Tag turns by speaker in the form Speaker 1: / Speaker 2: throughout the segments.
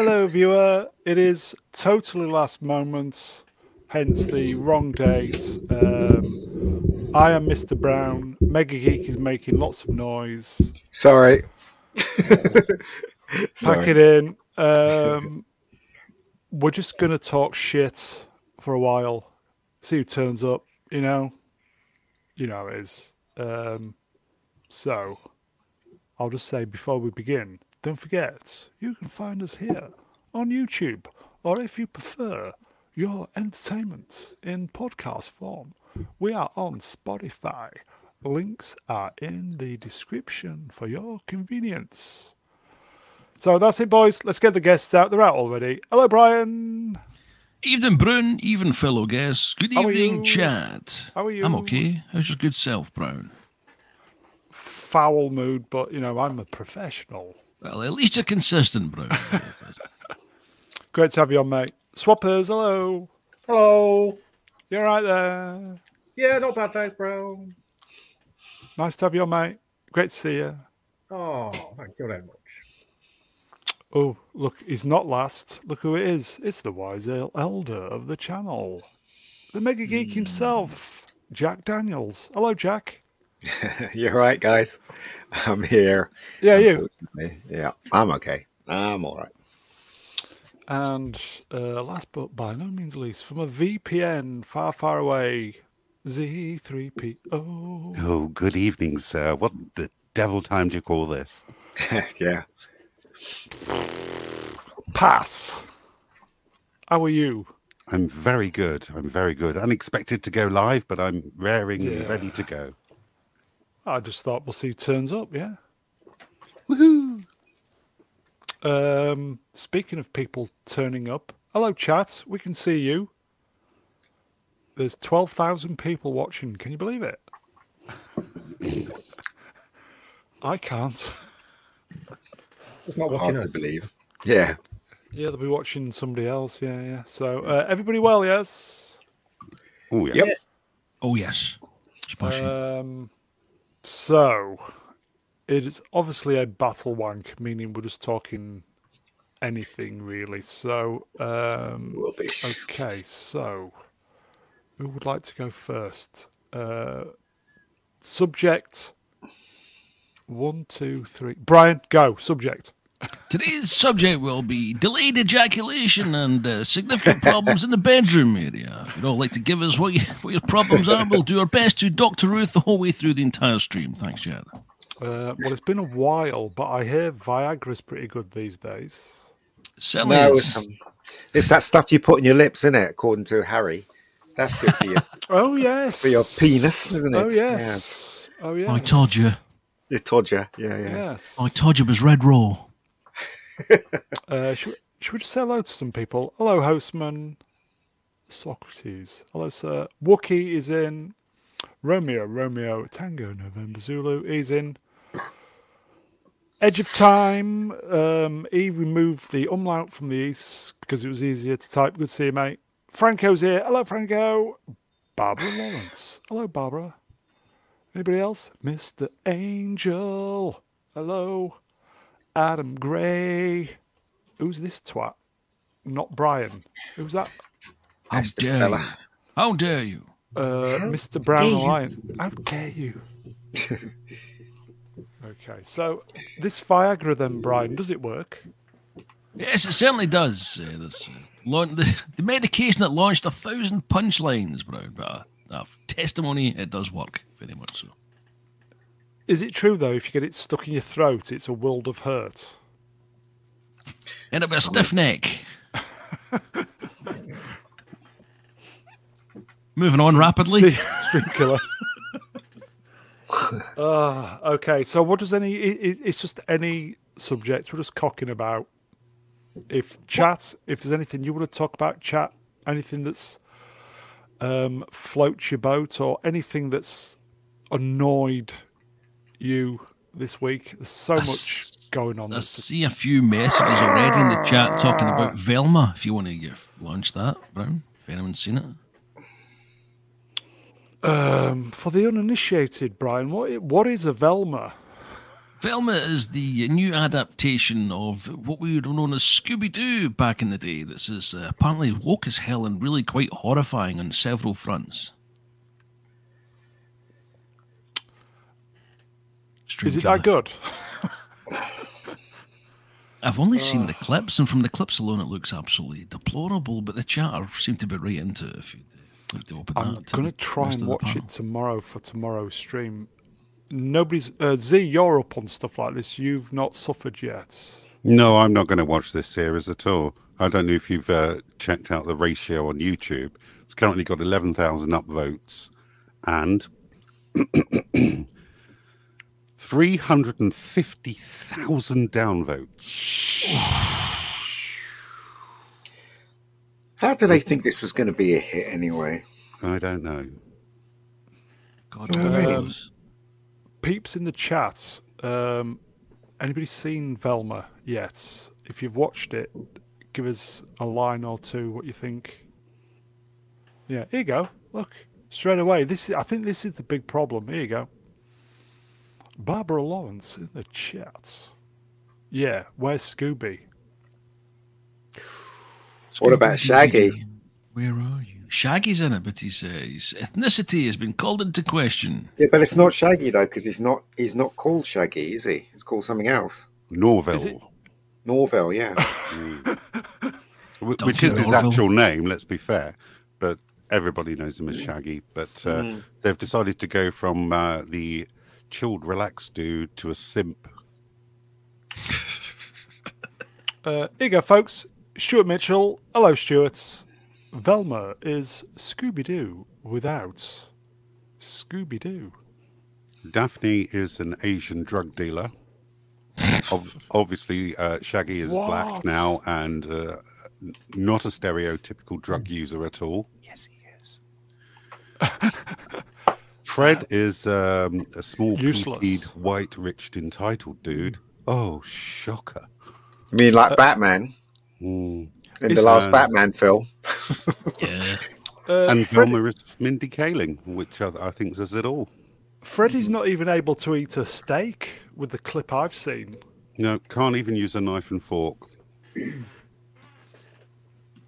Speaker 1: Hello, viewer. It is totally last moments, hence the wrong date. Um, I am Mr. Brown. Mega Geek is making lots of noise.
Speaker 2: Sorry.
Speaker 1: Pack it in. Um, we're just going to talk shit for a while. See who turns up, you know? You know it is. Um, so, I'll just say before we begin, don't forget, you can find us here on YouTube, or if you prefer your entertainment in podcast form, we are on Spotify. Links are in the description for your convenience. So that's it, boys. Let's get the guests out. They're out already. Hello, Brian.
Speaker 3: Evening, Brown. Even fellow guests. Good
Speaker 1: How
Speaker 3: evening. Chad.
Speaker 1: How are you?
Speaker 3: I'm okay. How's your good self, Brown?
Speaker 1: Foul mood, but you know, I'm a professional.
Speaker 3: Well, at least you're consistent, Brown.
Speaker 1: Great to have you on, mate. Swappers, hello.
Speaker 4: Hello.
Speaker 1: You're right there.
Speaker 4: Yeah, not bad, thanks, bro.
Speaker 1: Nice to have you on, mate. Great to see you.
Speaker 4: Oh, thank you very much.
Speaker 1: Oh, look, he's not last. Look who it is. It's the wise elder of the channel. The Mega Geek hmm. himself, Jack Daniels. Hello, Jack.
Speaker 2: You're right, guys. I'm here.
Speaker 1: Yeah, you.
Speaker 2: Yeah, I'm okay. I'm all right.
Speaker 1: And uh, last but by no means least, from a VPN far, far away, Z3PO.
Speaker 5: Oh, good evening, sir. What the devil time do you call this?
Speaker 2: yeah.
Speaker 1: Pass. How are you?
Speaker 5: I'm very good. I'm very good. Unexpected to go live, but I'm raring
Speaker 1: Yeah.
Speaker 5: and ready to go.
Speaker 1: I just thought we'll see who turns up, yeah.
Speaker 5: Woohoo!
Speaker 1: Um, speaking of people turning up, hello, chat. We can see you. There's 12,000 people watching. Can you believe it? I can't.
Speaker 4: It's not watching
Speaker 2: Hard to believe. Yeah.
Speaker 1: Yeah, they'll be watching somebody else. Yeah, yeah. So, uh, everybody well, yes?
Speaker 5: Oh, yes.
Speaker 2: Yep.
Speaker 3: oh, yes. Smashing.
Speaker 1: Um, so, it is obviously a battle wank, meaning we're just talking anything really. So, um,
Speaker 2: Rubbish.
Speaker 1: Okay, so who would like to go first? Uh, subject one, two, three. Brian, go. Subject.
Speaker 3: Today's subject will be delayed ejaculation and uh, significant problems in the bedroom area. If you'd all like to give us what, you, what your problems are, we'll do our best to Dr. Ruth the whole way through the entire stream. Thanks, Chad.
Speaker 1: Uh, well, it's been a while, but I hear Viagra's pretty good these days.
Speaker 3: Certainly
Speaker 2: No, it's, um, it's that stuff you put in your lips, isn't it? According to Harry, that's good for you
Speaker 1: Oh yes,
Speaker 2: for your penis, isn't it?
Speaker 1: Oh yes. Oh yes.
Speaker 3: I told you.
Speaker 2: Yeah. You told you. Yeah, yeah.
Speaker 1: Yes.
Speaker 3: I told you it was red raw.
Speaker 1: Uh, should, should we just say hello to some people? Hello, Hostman. Socrates. Hello, sir. Wookie is in. Romeo, Romeo, Tango, November, Zulu is in. Edge of Time. Um, he removed the umlaut from the east because it was easier to type. Good to see you, mate. Franco's here. Hello, Franco. Barbara Lawrence. Hello, Barbara. Anybody else? Mr. Angel. Hello. Adam Gray. Who's this twat? Not Brian. Who's that?
Speaker 3: How
Speaker 2: That's the
Speaker 3: dare you?
Speaker 2: fella.
Speaker 3: How dare you?
Speaker 1: Uh, Mr. Brown Lion. How dare you? okay, so this Viagra then, Brian, does it work?
Speaker 3: Yes, it certainly does. Uh, this, uh, laun- the, the medication that launched a thousand punchlines, Brown, but uh, uh, testimony, it does work very much so.
Speaker 1: Is it true though? If you get it stuck in your throat, it's a world of hurt.
Speaker 3: End up with a stiff neck. Moving on rapidly.
Speaker 1: Street, street killer. Ah, okay. So what does any? It, it- it's just any subject. We're just cocking about. If chat, if there's anything you want to talk about, chat. Anything that's um, floats your boat or anything that's annoyed you this week. There's so
Speaker 3: I
Speaker 1: much
Speaker 3: s-
Speaker 1: going on.
Speaker 3: I see a few messages already in the chat talking about Velma. If you want to give, launch that, Brown, if anyone's seen it.
Speaker 1: um, for the uninitiated, Brian, what what is a Velma?
Speaker 3: Velma is the new adaptation of what we would have known as Scooby Doo back in the day. This is uh, apparently woke as hell and really quite horrifying on several fronts.
Speaker 1: Is it that good?
Speaker 3: I've only seen the clips, and from the clips alone, it looks absolutely deplorable. But the chatter seemed to be right into it. If you'd uh, like to open
Speaker 1: I'm
Speaker 3: that, to
Speaker 1: going
Speaker 3: the
Speaker 1: to try and watch it tomorrow for tomorrow's stream. Nobody's. Uh, Z, you're up on stuff like this. You've not suffered yet.
Speaker 5: No, I'm not going to watch this series at all. I don't know if you've uh, checked out the ratio on YouTube. It's currently got 11,000 upvotes and 350,000 downvotes.
Speaker 2: How do they think this was going to be a hit anyway?
Speaker 5: I don't know.
Speaker 3: God
Speaker 2: Um,
Speaker 3: knows.
Speaker 1: Peeps in the chat. Um, anybody seen Velma yet? If you've watched it, give us a line or two. What you think? Yeah, here you go. Look straight away. This is, I think this is the big problem. Here you go. Barbara Lawrence in the chat. Yeah, where's Scooby?
Speaker 2: What about Shaggy?
Speaker 3: Where are you? Shaggy's in it, but his, uh, his ethnicity has been called into question.
Speaker 2: Yeah, but it's not Shaggy though, because he's not he's not called Shaggy, is he? He's called something else.
Speaker 5: Norville,
Speaker 1: Is it-
Speaker 2: Norville, yeah.
Speaker 5: wh- which is his
Speaker 3: Norville.
Speaker 5: actual name, let's be fair. But everybody knows him as Shaggy. But uh,
Speaker 2: Mm.
Speaker 5: they've decided to go from uh, the chilled, relaxed dude to a simp.
Speaker 1: Uh, here you go, folks. Stuart Mitchell. Hello, Stuart. Velma is Scooby Doo without Scooby Doo.
Speaker 5: Daphne is an Asian drug dealer. Obviously, uh, Shaggy is black now and uh, not a stereotypical drug user at all. Yes, he is. Fred is um, a small,
Speaker 1: Useless.
Speaker 5: white, rich, entitled dude. Oh, shocker.
Speaker 2: I mean, like Batman
Speaker 5: Mm.
Speaker 2: in the last
Speaker 5: uh,
Speaker 2: Batman film.
Speaker 3: Yeah.
Speaker 1: Uh,
Speaker 5: And
Speaker 1: Fred-
Speaker 5: Velma is Mindy Kaling, which I, I think says it all.
Speaker 1: Freddy's not even able to eat a steak with the clip I've seen.
Speaker 5: No, can't even use a knife and fork.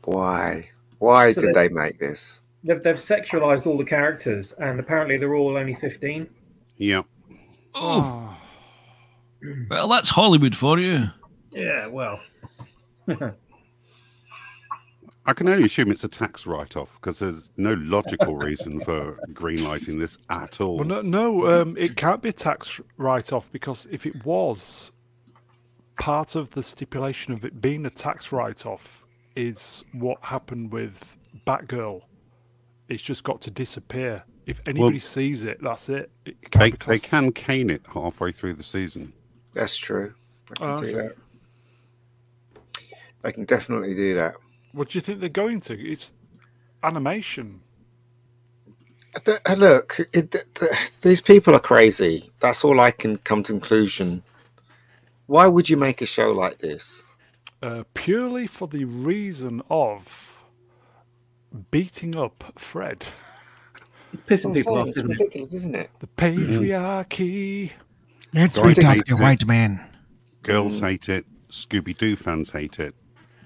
Speaker 2: Why? Why
Speaker 4: So
Speaker 2: did
Speaker 4: they-
Speaker 2: they make this?
Speaker 4: They've, they've sexualized all the characters, and apparently they're all only 15.
Speaker 5: Yeah.
Speaker 3: Oh, well, that's Hollywood for you.
Speaker 4: Yeah, well.
Speaker 5: I can only assume it's a tax write-off because there's no logical reason for greenlighting this at all.
Speaker 1: Well, no, no um, it can't be a tax write-off because if it was, part of the stipulation of it being a tax write-off is what happened with Batgirl. It's just got to disappear. If anybody sees it, that's it. it can't
Speaker 5: They, they can cane it halfway through the season.
Speaker 2: That's true. They can
Speaker 1: Oh,
Speaker 2: do
Speaker 1: okay.
Speaker 2: that. They can definitely do that.
Speaker 1: What do you think they're going to? It's animation.
Speaker 2: Th- uh, Look, it, th- th- these people are crazy. That's all I can come to conclusion. Why would you make a show like this?
Speaker 1: uh, purely for the reason of beating up Fred.
Speaker 4: It's pissing
Speaker 2: I'm
Speaker 4: people off,
Speaker 2: it's
Speaker 4: isn't it?
Speaker 2: ridiculous, isn't it?
Speaker 1: The patriarchy.
Speaker 3: Let's
Speaker 5: Don't
Speaker 3: be
Speaker 5: hate
Speaker 3: talking
Speaker 5: it.
Speaker 3: white man.
Speaker 5: Girls hate it. Scooby Doo fans hate it.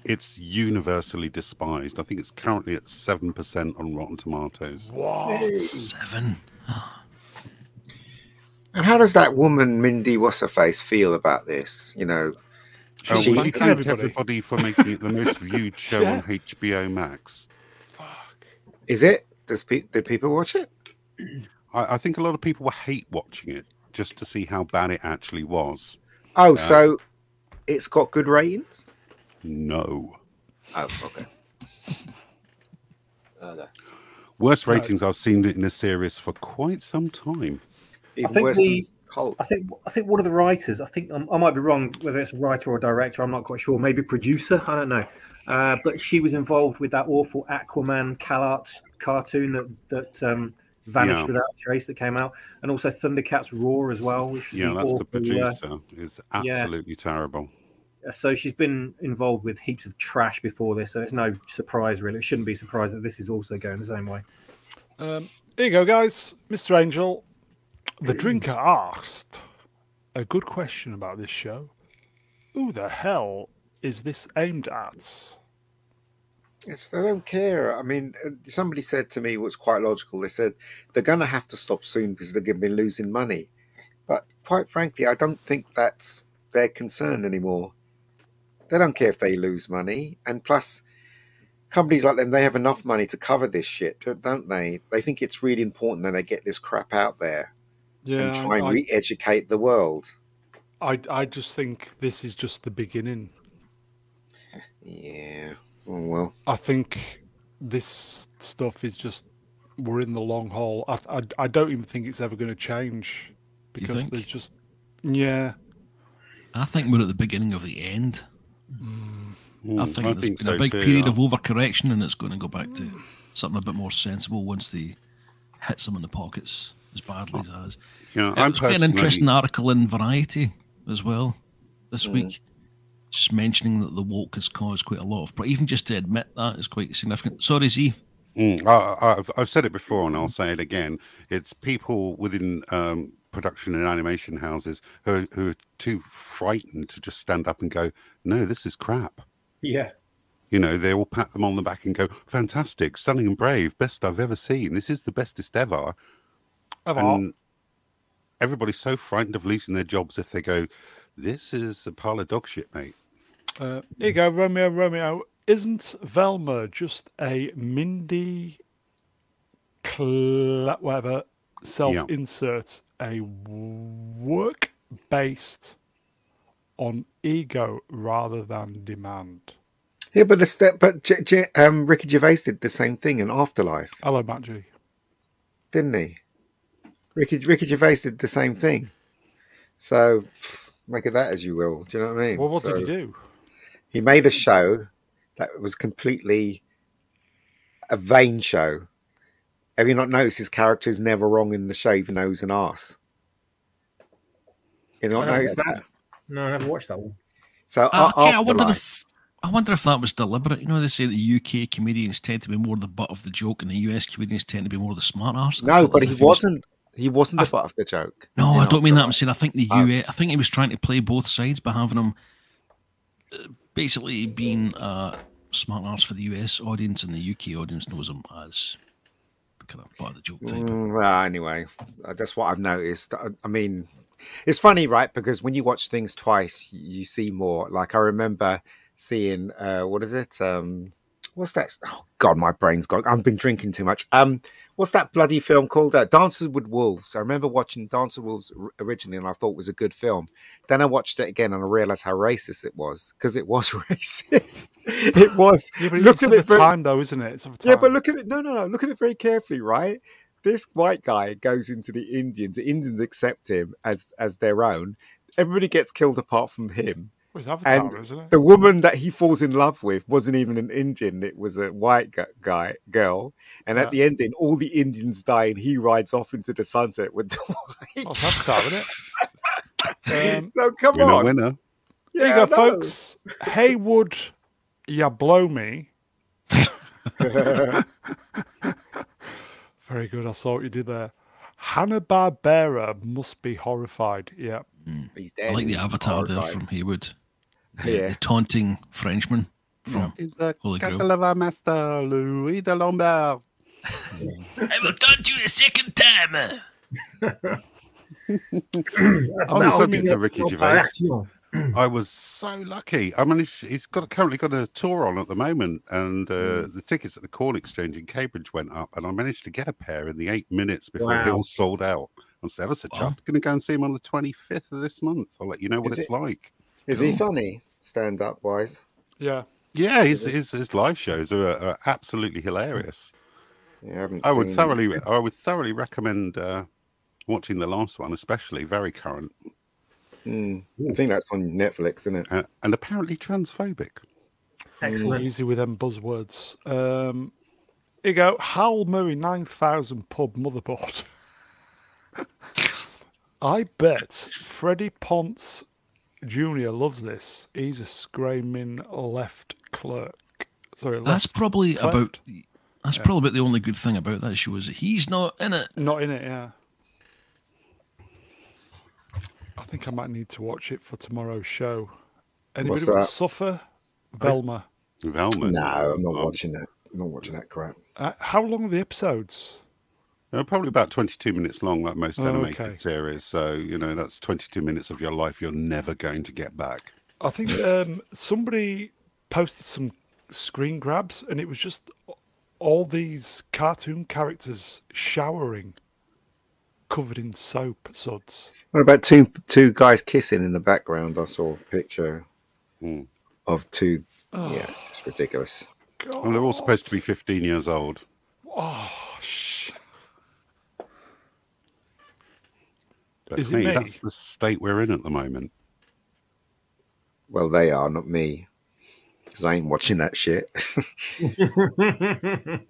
Speaker 5: It's universally despised. I think it's currently at seven percent on Rotten Tomatoes.
Speaker 1: What?
Speaker 3: Seven.
Speaker 2: And how does that woman, Mindy What's her face, feel about this? You know,
Speaker 5: Oh,
Speaker 2: She-
Speaker 5: well, you thanked
Speaker 1: everybody.
Speaker 5: everybody for making it the most viewed show
Speaker 1: Yeah.
Speaker 5: on HBO Max.
Speaker 1: Fuck.
Speaker 2: is it? Does pe- did people watch it?
Speaker 5: I, I think a lot of people will hate watching it just to see how bad it actually was.
Speaker 2: Oh, so it's got good ratings.
Speaker 5: No.
Speaker 2: Oh, okay. Okay.
Speaker 5: Worst ratings I've seen in a series for quite some time.
Speaker 2: Even
Speaker 4: think
Speaker 2: worse
Speaker 4: the- I think I think one of the writers, I think um, I might be wrong whether it's a writer or a director, I'm not quite sure, maybe producer, I don't know. Uh, but she was involved with that awful Aquaman CalArts cartoon that that um, vanished
Speaker 5: Yeah.
Speaker 4: without a trace that came out, and also Thundercats Roar as well, which
Speaker 5: Yeah,
Speaker 4: an
Speaker 5: that's the
Speaker 4: awful, uh,
Speaker 5: producer. Is
Speaker 4: yeah.
Speaker 5: absolutely terrible.
Speaker 4: so she's been involved with heaps of trash before this, so it's no surprise really. It shouldn't be surprised that this is also going the same way.
Speaker 1: Um, here you go, guys. Mr. Angel. The drinker asked, a good question about this show. Who the hell is this aimed at?
Speaker 2: It's, they don't care. I mean, uh, somebody said to me what's quite logical. They said they're going to have to stop soon because they're going to be losing money. But quite frankly, I don't think that's their concern anymore. They don't care if they lose money. And plus, companies like them, they have enough money to cover this shit, don't they? They think it's really important that they get this crap out there
Speaker 1: Yeah,
Speaker 2: and try and
Speaker 1: I,
Speaker 2: re educate the world.
Speaker 1: I, I just think this is just the beginning.
Speaker 2: Yeah. Oh, well.
Speaker 1: I think this stuff is just we're in the long haul. I I, I don't even think it's ever going to change because
Speaker 3: think?
Speaker 1: there's just yeah.
Speaker 3: I think we're at the beginning of the end.
Speaker 5: Mm,
Speaker 3: I think there's been
Speaker 5: so
Speaker 3: a big
Speaker 5: too.
Speaker 3: period of overcorrection, and it's going to go back to something a bit more sensible once they hit some in the pockets as badly as it has.
Speaker 5: You
Speaker 3: It
Speaker 5: I'm
Speaker 3: was quite an interesting article in Variety as well this
Speaker 2: Mm.
Speaker 3: week, just mentioning that the woke has caused quite a lot of, but even just to admit that is quite significant. Sorry, Z.
Speaker 5: Mm, I, I've, I've said it before and I'll say it again. It's people within um, production and animation houses who are, who are too frightened to just stand up and go, no, this is crap.
Speaker 4: Yeah.
Speaker 5: You know, they all pat them on the back and go, fantastic, stunning and brave, best I've ever seen. This is the bestest ever.
Speaker 1: Ever.
Speaker 5: And everybody's so frightened of losing their jobs if they go, this is a pile of dog shit, mate.
Speaker 1: Uh, here you go, Romeo. Romeo. Isn't Velma just a Mindy, cl- whatever, self-insert, a work based on ego rather than demand?
Speaker 2: Yeah, but the step, but J- J- um, Ricky Gervais did the same thing in Afterlife,
Speaker 1: Hello, Matt G.
Speaker 2: didn't he? Ricky Ricky Gervais did the same thing. So make of that as you will. Do you know what I mean?
Speaker 1: Well, what
Speaker 2: So
Speaker 1: did he do?
Speaker 2: He made a show that was completely a vain show. Have you not noticed his character is never wrong in the show, even though he's an ass? You not
Speaker 4: I haven't
Speaker 2: noticed
Speaker 4: watched
Speaker 2: that?
Speaker 4: that. No, I never watched that one.
Speaker 2: So
Speaker 3: Uh, okay, I wonder if I wonder if that was deliberate. You know, they say the UK comedians tend to be more the butt of the joke, and the US comedians tend to be more the smart arse. I
Speaker 2: no, but he
Speaker 3: was-
Speaker 2: wasn't. He wasn't the butt of the joke.
Speaker 3: No, I don't mean that. I'm saying I think the
Speaker 2: Oh.
Speaker 3: US. I think he was trying to play both sides by having him uh, basically being a smart arse for the US audience, and the UK audience knows him as kind of part of the joke type.
Speaker 2: Mm, well, anyway, uh, that's what I've noticed. I, I mean, it's funny, right? Because when you watch things twice, you see more. Like I remember seeing, uh, what is it? Um, what's that? Oh God, my brain's gone. I've been drinking too much. Um, what's that bloody film called? Uh, Dances with Wolves. I remember watching Dances with Wolves originally, and I thought it was a good film. Then I watched it again, and I realized how racist it was because it was racist. it was.
Speaker 1: Yeah, but
Speaker 2: Look
Speaker 1: it's
Speaker 2: at it
Speaker 1: the
Speaker 2: very-
Speaker 1: time, though, isn't it? It's time.
Speaker 2: yeah, but look at it. No, no, no. Look at it very carefully, right? This white guy goes into the Indians. The Indians accept him as as their own. Everybody gets killed apart from him.
Speaker 1: Well, Avatar,
Speaker 2: and
Speaker 1: isn't it?
Speaker 2: The woman that he falls in love with wasn't even an Indian. It was a white guy girl. And at
Speaker 1: Yeah.
Speaker 2: the ending, all the Indians die, and he rides off into the sunset with the white.
Speaker 1: Well, Avatar, isn't it? Um,
Speaker 2: so come
Speaker 5: Winner,
Speaker 2: on,
Speaker 5: winner.
Speaker 1: There
Speaker 2: Yeah,
Speaker 1: you go,
Speaker 2: I know.
Speaker 1: folks. Haywood, ya blow me. Very good. I saw what you did there. Hanna Barbera must be horrified. Yeah.
Speaker 2: He's dead.
Speaker 3: I like the
Speaker 2: He's
Speaker 3: avatar there from Haywood. The,
Speaker 2: Yeah.
Speaker 3: the taunting Frenchman from
Speaker 5: Is the
Speaker 3: Holy Grail.
Speaker 5: Casanova master Louis de Lombard.
Speaker 3: I will taunt you a second time.
Speaker 5: On the subject of Ricky Gervais, I was so lucky. I mean, he's, he's got currently got a tour on at the moment, and uh, the tickets at the Corn Exchange in Cambridge went up, and I managed to get a pair in the eight minutes before they all sold out. I'm so ever so
Speaker 3: Wow.
Speaker 5: chuffed. Going to go and see him on the 25th of this month. I'll let you know what
Speaker 2: Is
Speaker 5: it's
Speaker 2: it-
Speaker 5: like.
Speaker 2: Is he funny? Stand up wise.
Speaker 1: Yeah.
Speaker 5: Yeah, his, his his live shows are, are absolutely hilarious.
Speaker 2: Yeah, I, haven't
Speaker 5: I would
Speaker 2: seen-
Speaker 5: thoroughly, I would thoroughly recommend uh, watching the last one, especially very current
Speaker 2: Hmm. I think that's on Netflix, isn't it?
Speaker 5: uh, and apparently transphobic.
Speaker 4: Excellent.
Speaker 1: Easy with them buzzwords. Um, here you go. Hal Murray 9000 pub motherboard. I bet Freddie Ponce Jr. loves this. He's a screaming left clerk. Sorry, left.
Speaker 3: That's probably
Speaker 1: cleft.
Speaker 3: about. That's probably about the only good thing about that show is he's not in it.
Speaker 1: Not in it, yeah. I think think I might need to watch it for tomorrow's show. Anybody
Speaker 2: What's
Speaker 1: want
Speaker 2: that?
Speaker 1: to suffer? Velma.
Speaker 5: Velma.
Speaker 2: No, I'm not watching that. I'm not watching that crap.
Speaker 1: Uh, how long are the episodes?
Speaker 5: They're probably about 22 minutes long, like most
Speaker 1: Oh,
Speaker 5: animated
Speaker 1: okay.
Speaker 5: series. So, you know, that's 22 minutes of your life you're never going to get back.
Speaker 1: I think um, somebody posted some screen grabs, and it was just all these cartoon characters showering, covered in soap suds.
Speaker 2: What about two two guys kissing in the background? I saw a picture
Speaker 5: Hmm.
Speaker 2: of two. Yeah, it's ridiculous.
Speaker 5: And they're all supposed to be 15 years old.
Speaker 1: Oh, sh-
Speaker 5: But
Speaker 1: Is it
Speaker 5: hey,
Speaker 1: me?
Speaker 5: that's the state we're in at the moment.
Speaker 2: Well, they are not me, because I ain't watching that shit.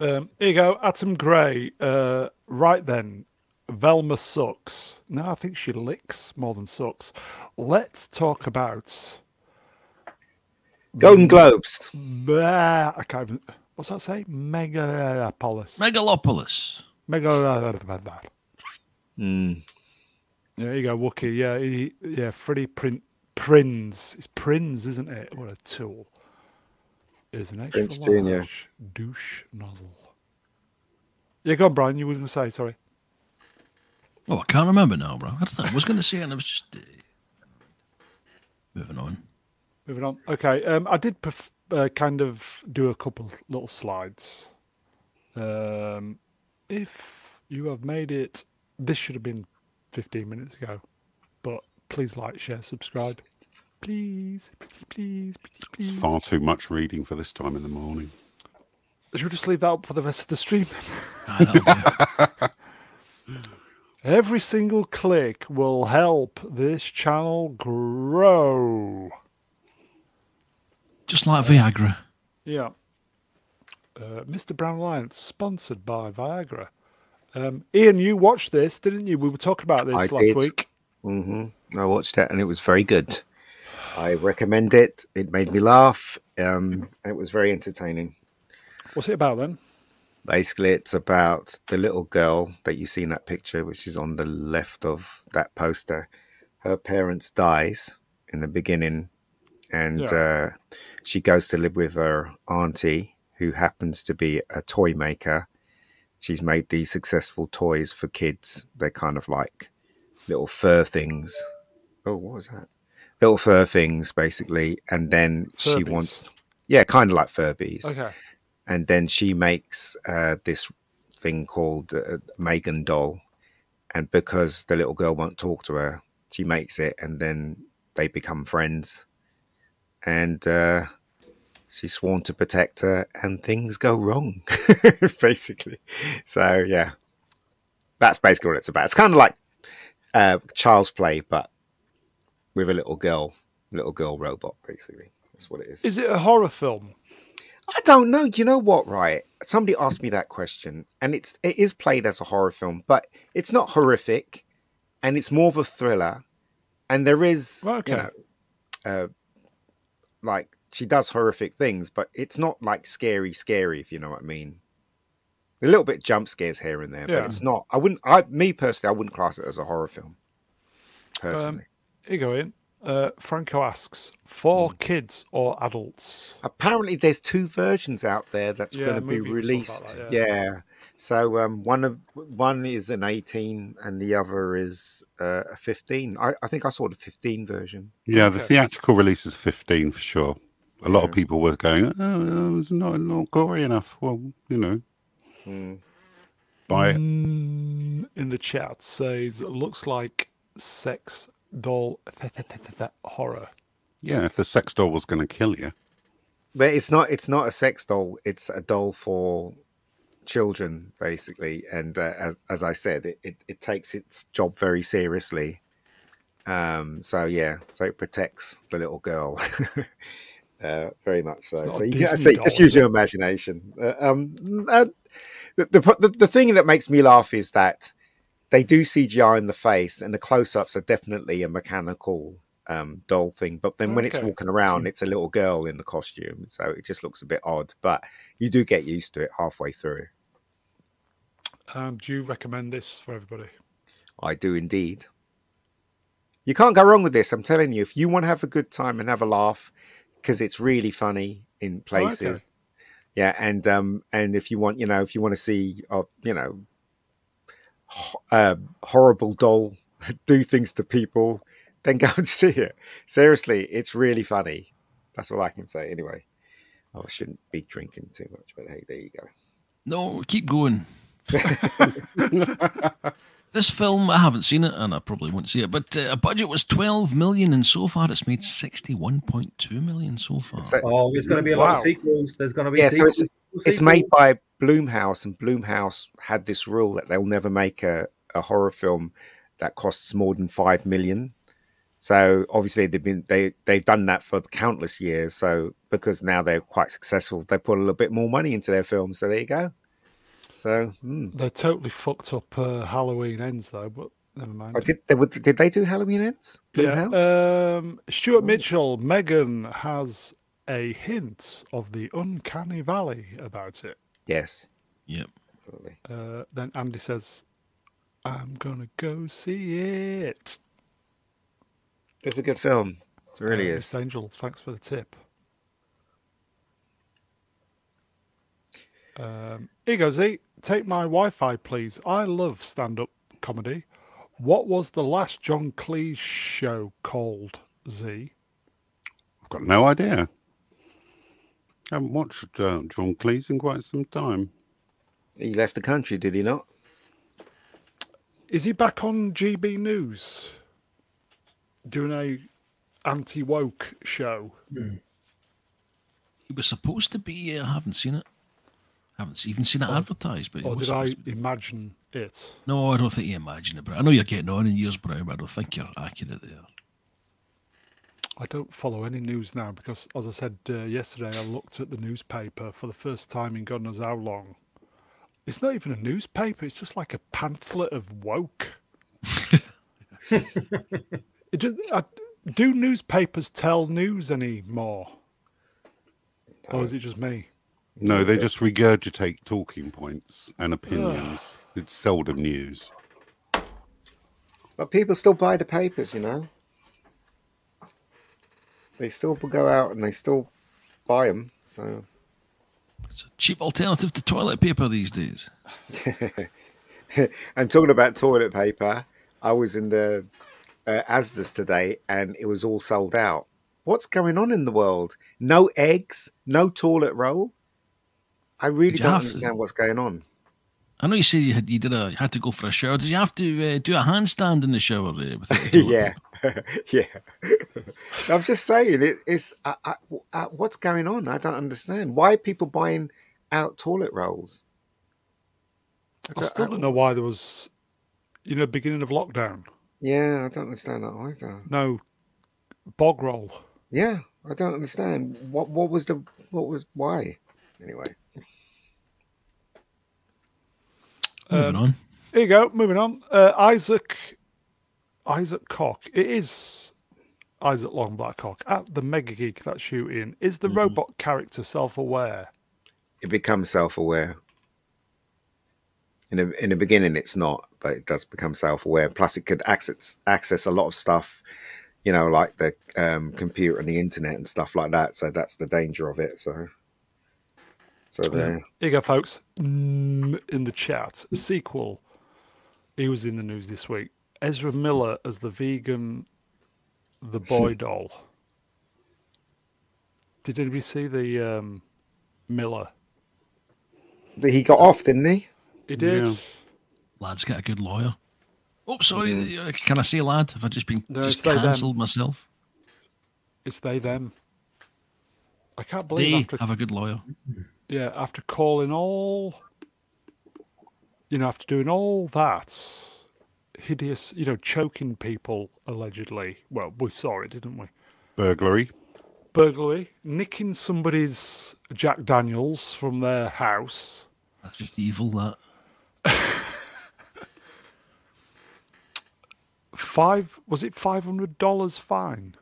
Speaker 1: Um, here you go, Adam Gray. Uh, right then, Velma sucks. No, I think she licks more than sucks. Let's talk about.
Speaker 2: Golden Globes.
Speaker 1: Bah, I can't even. What's that say? Megalopolis.
Speaker 3: Megalopolis.
Speaker 1: Megalopolis.
Speaker 2: Mm.
Speaker 1: Yeah, there you go, Wookie. Yeah, he, yeah, Freddie Prin- Prinz. It's Prinz, isn't it? What a tool. Is an extra
Speaker 2: Prinze Jr..
Speaker 1: douche nozzle. Yeah, go on, Brian. You were going to say, sorry.
Speaker 3: Oh, I can't remember now, bro. I, was going to say, and I was just uh, moving on.
Speaker 1: Moving on. Okay, um, I did perf- uh, kind of do a couple little slides. Um, if you have made it, this should have been 15 minutes ago, but please like, share, subscribe. Please, pretty please, pretty
Speaker 5: It's far too much reading for this time in the morning.
Speaker 1: Should we just leave that up for the rest of the stream?
Speaker 3: Aye.
Speaker 1: Every single click will help this channel grow.
Speaker 3: just like Viagra.
Speaker 1: Yeah. Uh, Mr. Brown Alliance, sponsored by Viagra. Um, Ian, you watched this, didn't you? We were talking about this
Speaker 2: I
Speaker 1: last
Speaker 2: did.
Speaker 1: week.
Speaker 2: hmm I watched it and it was very good. I recommend it. It made me laugh. Um, it was very entertaining.
Speaker 1: What's it about then?
Speaker 2: Basically, it's about the little girl that you see in that picture, which is on the left of that poster. Her parents dies in the beginning, and
Speaker 1: Yeah.
Speaker 2: uh, she goes to live with her auntie, who happens to be a toy maker. She's made these successful toys for kids. They're kind of like little fur things. Oh, what was that? Little fur things, basically. And then she wants, yeah, kind of like Furbies
Speaker 1: Okay.
Speaker 2: and then she makes uh, this thing called uh, M3GAN doll, and because the little girl won't talk to her, she makes it, and then they become friends, and uh, she's sworn to protect her, and things go wrong, basically. So yeah, that's basically what it's about. It's kind of like uh, Child's Play, but with a little girl, little girl robot, basically. That's what it is.
Speaker 1: Is it a horror film?
Speaker 2: I don't know. You know what? Right? Somebody asked me that question, and it's it is played as a horror film, but it's not horrific, and it's more of a thriller. And there is,
Speaker 1: Okay.
Speaker 2: you know, uh, like she does horrific things, but it's not like scary, scary. If you know what I mean. A little bit jump scares here and there,
Speaker 1: Yeah.
Speaker 2: but it's not. I wouldn't. I me personally, I wouldn't class it as a horror film. Personally,
Speaker 1: Here you go, Ian. Uh, Franco asks, for
Speaker 2: Hmm.
Speaker 1: kids or adults?
Speaker 2: apparently there's two versions out there that's
Speaker 1: Yeah,
Speaker 2: going to be
Speaker 1: movie and stuff
Speaker 2: released
Speaker 1: like that,
Speaker 2: yeah. so um one of one is an 18 and the other is uh, a 15 I, I think i saw the 15 version
Speaker 5: Yeah, the
Speaker 1: Okay.
Speaker 5: theatrical release is 15 for sure. A lot of people were going, oh, it's not, not gory enough. Well, you know, buy it.
Speaker 1: Mm, in the chat says, looks like sex doll horror.
Speaker 5: Yeah, if the sex doll was going to kill you.
Speaker 2: but it's not it's not a sex doll it's a doll for children basically and uh, as as i said it, it, it takes its job very seriously um so yeah so it protects the little girl uh very much so so you can see just use your imagination uh, um uh, the, the the thing that makes me laugh is that they do cgi in the face and the close-ups are definitely a mechanical um, doll thing. But then when it's walking around, it's a little girl in the costume, so it just looks a bit odd. But you do get used to it halfway through.
Speaker 1: Um, do you recommend this for everybody?
Speaker 2: I do indeed. You can't go wrong with this. I'm telling you. If you want to have a good time and have a laugh, because it's really funny in places. Yeah, and um, and if you want, you know, if you want to see, uh, you know, ho- uh, horrible doll do things to people, then go and see it. Seriously, it's really funny. That's all I can say. Anyway, I shouldn't be drinking too much, but hey, there you go.
Speaker 3: No, keep going. This film, I haven't seen it, and I probably won't see it. But uh, a budget was twelve million, and so far it's made sixty-one point two million so far.
Speaker 2: So,
Speaker 4: Oh, there's going to be a lot of sequels. There's going to be
Speaker 2: Yeah, so
Speaker 4: sequels.
Speaker 2: it's made by Blumhouse, and Blumhouse had this rule that they'll never make a, a horror film that costs more than five million. So obviously they've been they they've done that for countless years. So because now they're quite successful, they put a little bit more money into their films. So there you go. So hmm.
Speaker 1: They totally fucked up uh, Halloween ends though, but never mind.
Speaker 2: oh, did they did they do Halloween ends? Blumhouse?
Speaker 1: Yeah. Um, Stuart Mitchell, M3GAN has a hint of the uncanny valley about it.
Speaker 2: yes,
Speaker 3: Yep.
Speaker 1: Uh, then Andy says, "I'm gonna go see it."
Speaker 2: It's a good film. It really
Speaker 1: Uh,
Speaker 2: is.
Speaker 1: Miss Angel, thanks for the tip. Um, here you go, Z. Take my Wi-Fi, please. I love stand-up comedy. What was the last John Cleese show called? Z.
Speaker 5: I've got no idea. haven't watched uh, John Cleese in quite some time.
Speaker 2: He left the country, did he not?
Speaker 1: Is he back on GB News doing a anti-woke show?
Speaker 3: It was supposed to be. Uh, I haven't seen it. Haven't even seen it advertised. But
Speaker 1: Or did I
Speaker 3: to
Speaker 1: imagine it?
Speaker 3: No, I don't think you imagine it, but I know you're getting on in years, Brown, but I don't think you're accurate there.
Speaker 1: I don't follow any news now because, as I said uh, yesterday, I looked at the newspaper for the first time in God knows how long. It's not even a newspaper; it's just like a pamphlet of woke. it just, I, do newspapers tell news anymore, or is it just me?
Speaker 5: No, they just regurgitate talking points and opinions. it's seldom news.
Speaker 2: But people still buy the papers, you know. They still go out and they still buy them. So
Speaker 3: It's a cheap alternative to toilet paper these days.
Speaker 2: and talking about toilet paper, I was in the uh, Asda's today and it was all sold out. What's going on in the world? No eggs, no toilet roll. I really
Speaker 3: Did
Speaker 2: don't
Speaker 3: have to-
Speaker 2: understand what's going on.
Speaker 3: I know you said you had you did a had to go for a shower. Did you have to uh, do a handstand in the shower? Uh, without
Speaker 2: yeah, yeah. I'm just saying it, it's uh, uh, uh, what's going on. I don't understand why are people buying out toilet rolls.
Speaker 1: I still don't know why there was, you know, beginning of lockdown.
Speaker 2: Yeah, I don't understand that either.
Speaker 1: No bog roll.
Speaker 2: Yeah, I don't understand what what was the what was why. Anyway,
Speaker 3: Moving on.
Speaker 1: Here you go. Moving on. Uh, Isaac, Isaac Cock. It is Isaac Long Blackcock at the Mega Geek that shooting. Is the robot character self-aware?
Speaker 2: it becomes self-aware. In the in the beginning, it's not, but it does become self-aware. Plus, it could access access a lot of stuff, you know, like the um, computer and the internet and stuff like that. So that's the danger of it. So, so there.
Speaker 1: Here you go, folks. Mm, in the chat, sequel. He was in the news this week. Ezra Miller as the vegan, the boy doll. Did anybody see the um, Miller?
Speaker 2: He got off, didn't he?
Speaker 1: He did.
Speaker 5: Yeah.
Speaker 3: Lad's got a good lawyer. Oh, sorry. uh, Can I say lad? Have I just been
Speaker 1: No,
Speaker 3: just cancelled myself?
Speaker 1: It's they them. I can't believe
Speaker 3: They
Speaker 1: after
Speaker 3: have a good lawyer.
Speaker 1: Yeah after calling all, you know, after doing all that hideous, you know, choking people allegedly. Well, we saw it, didn't we?
Speaker 5: Burglary.
Speaker 1: Burglary, nicking somebody's Jack Daniels from their house.
Speaker 3: That's just evil, that.
Speaker 1: Five was it five hundred dollars fine?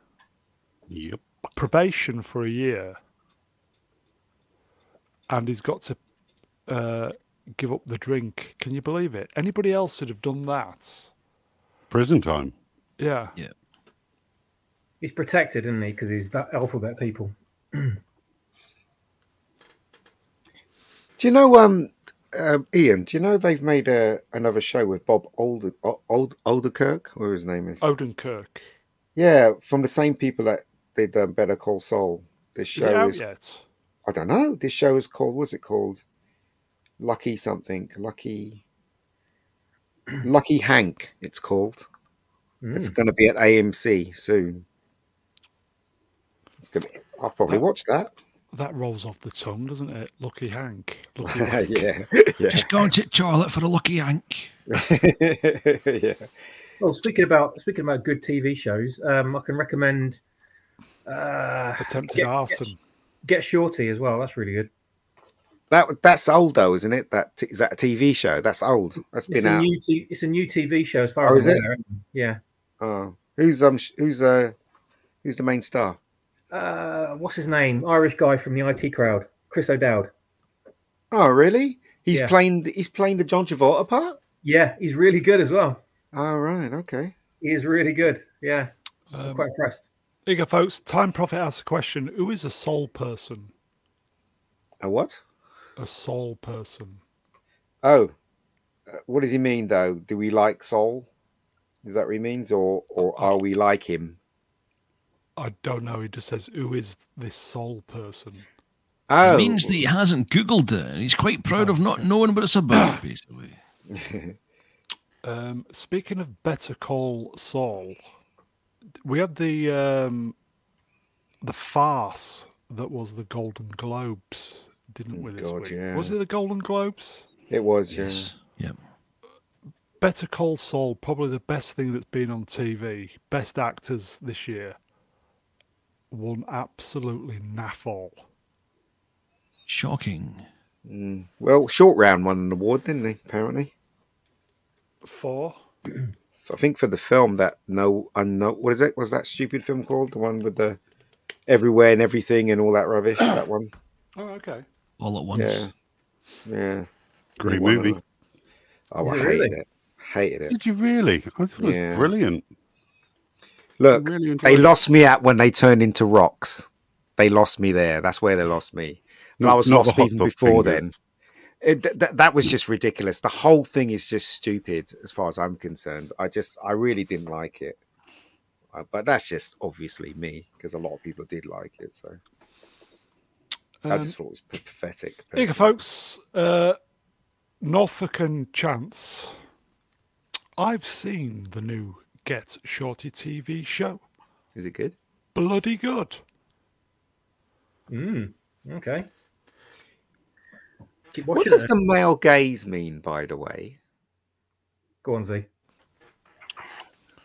Speaker 5: Yep.
Speaker 1: probation for a year, and he's got to uh, give up the drink. Can you believe it? Anybody else would have done that?
Speaker 5: Prison time.
Speaker 1: Yeah. Yeah.
Speaker 4: He's protected, isn't he? Because he's that alphabet people.
Speaker 2: Do you know, um, um, Ian? Do you know they've made a, another show with Bob Older, Old Olderkirk, whatever his name is?
Speaker 1: Odenkirk.
Speaker 2: Yeah, from the same people that did um, Better Call Saul. This
Speaker 1: Is it
Speaker 2: show
Speaker 1: out
Speaker 2: is,
Speaker 1: yet?
Speaker 2: I don't know. This show is called, what's it called? Lucky something. Lucky. Lucky Hank, it's called. It's
Speaker 4: Mm.
Speaker 2: going to be at AMC soon. It's gonna. I'll probably watch that.
Speaker 1: That rolls off the tongue, doesn't it? Lucky Hank. Lucky Hank.
Speaker 2: yeah, yeah,
Speaker 3: Just going to the toilet for a lucky Hank.
Speaker 2: yeah.
Speaker 4: Well, speaking about speaking about good TV shows, um, I can recommend uh,
Speaker 1: Attempted
Speaker 4: Get-
Speaker 1: arson.
Speaker 4: Get Shorty as well. That's really good.
Speaker 2: That that's old though, isn't it? That is that a TV show? That's old. That's
Speaker 4: It's
Speaker 2: been
Speaker 4: a
Speaker 2: out.
Speaker 4: new t- it's a new TV show as far
Speaker 2: Oh,
Speaker 4: as
Speaker 2: is
Speaker 4: I'm
Speaker 2: it?
Speaker 4: aware. Yeah.
Speaker 2: Oh, who's um who's uh who's the main star?
Speaker 4: Uh, what's his name? Irish guy from the IT crowd, Chris O'Dowd.
Speaker 2: Oh, really? He's
Speaker 4: Yeah.
Speaker 2: playing. He's playing the John Travolta part.
Speaker 4: Yeah, he's really good as well.
Speaker 2: All right. Okay.
Speaker 4: He is really good. Yeah, I'm
Speaker 1: Um,
Speaker 4: quite impressed.
Speaker 1: Here you go, folks. Time Prophet asks a question Who is a soul person?
Speaker 2: A what?
Speaker 1: A soul person.
Speaker 2: Oh, uh, what does he mean though? Do we like Soul? Is that what he means, or or are we like him?
Speaker 1: I don't know. He just says, Who is this soul person?
Speaker 2: Oh,
Speaker 3: It means that he hasn't Googled it. and He's quite proud of not knowing what it's about, basically.
Speaker 1: Um, speaking of Better Call Saul, we had the um, the farce that was the Golden Globes, didn't we? This
Speaker 2: God,
Speaker 1: week
Speaker 2: yeah.
Speaker 1: was it the Golden Globes?
Speaker 2: it was. Yeah.
Speaker 3: Yes. Yep.
Speaker 1: Better Call Saul, probably the best thing that's been on TV. Best actors this year. Won absolutely naff all.
Speaker 3: Shocking.
Speaker 2: Mm. Well, short round won an award, didn't he? Apparently,
Speaker 1: Four.
Speaker 2: I think for the film that no unknown. What is it? Was that stupid film called the one with the everywhere and everything and all that rubbish? that one.
Speaker 1: Oh, okay.
Speaker 3: All at once.
Speaker 2: Yeah. Yeah.
Speaker 5: Great
Speaker 2: He won
Speaker 5: movie.
Speaker 2: Oh, I
Speaker 4: Is
Speaker 2: hated
Speaker 4: really?
Speaker 2: it. Hated it.
Speaker 5: Did you really? I thought it
Speaker 2: Yeah.
Speaker 5: was brilliant.
Speaker 2: Look,
Speaker 5: really
Speaker 2: they
Speaker 5: it.
Speaker 2: lost me at when they turned into rocks. They lost me there. That's where they lost me. And I was
Speaker 5: not the
Speaker 2: lost even before
Speaker 5: fingers.
Speaker 2: then. It, th- th- that was just ridiculous. The whole thing is just stupid, as far as I'm concerned. I just, I really didn't like it. Uh, but that's just obviously me, because a lot of people did like it. So I
Speaker 1: Um,
Speaker 2: just thought it was pathetic.
Speaker 1: Here you folks. Uh, Norfolk and Chance. I've seen the new Get Shorty TV show.
Speaker 2: Is it good?
Speaker 1: Bloody good.
Speaker 4: Mm, okay. Keep
Speaker 2: What does
Speaker 4: it.
Speaker 2: the male gaze mean, by the way?
Speaker 4: Go on, Z.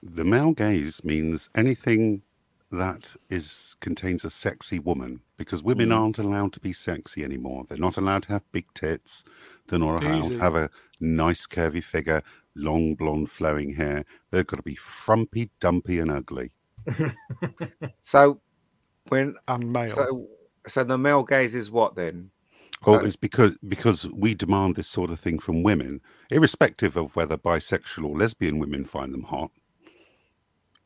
Speaker 5: The male gaze means anything that is contains a sexy woman because women mm. aren't allowed to be sexy anymore. They're not allowed to have big tits. They're not allowed
Speaker 1: Easy.
Speaker 5: to have a nice curvy figure, long blonde flowing hair. They've got to be frumpy, dumpy, and ugly.
Speaker 2: So when
Speaker 1: And male.
Speaker 2: so so the male gaze is what then?
Speaker 5: Oh, it's because because we demand this sort of thing from women, irrespective of whether bisexual or lesbian women find them hot.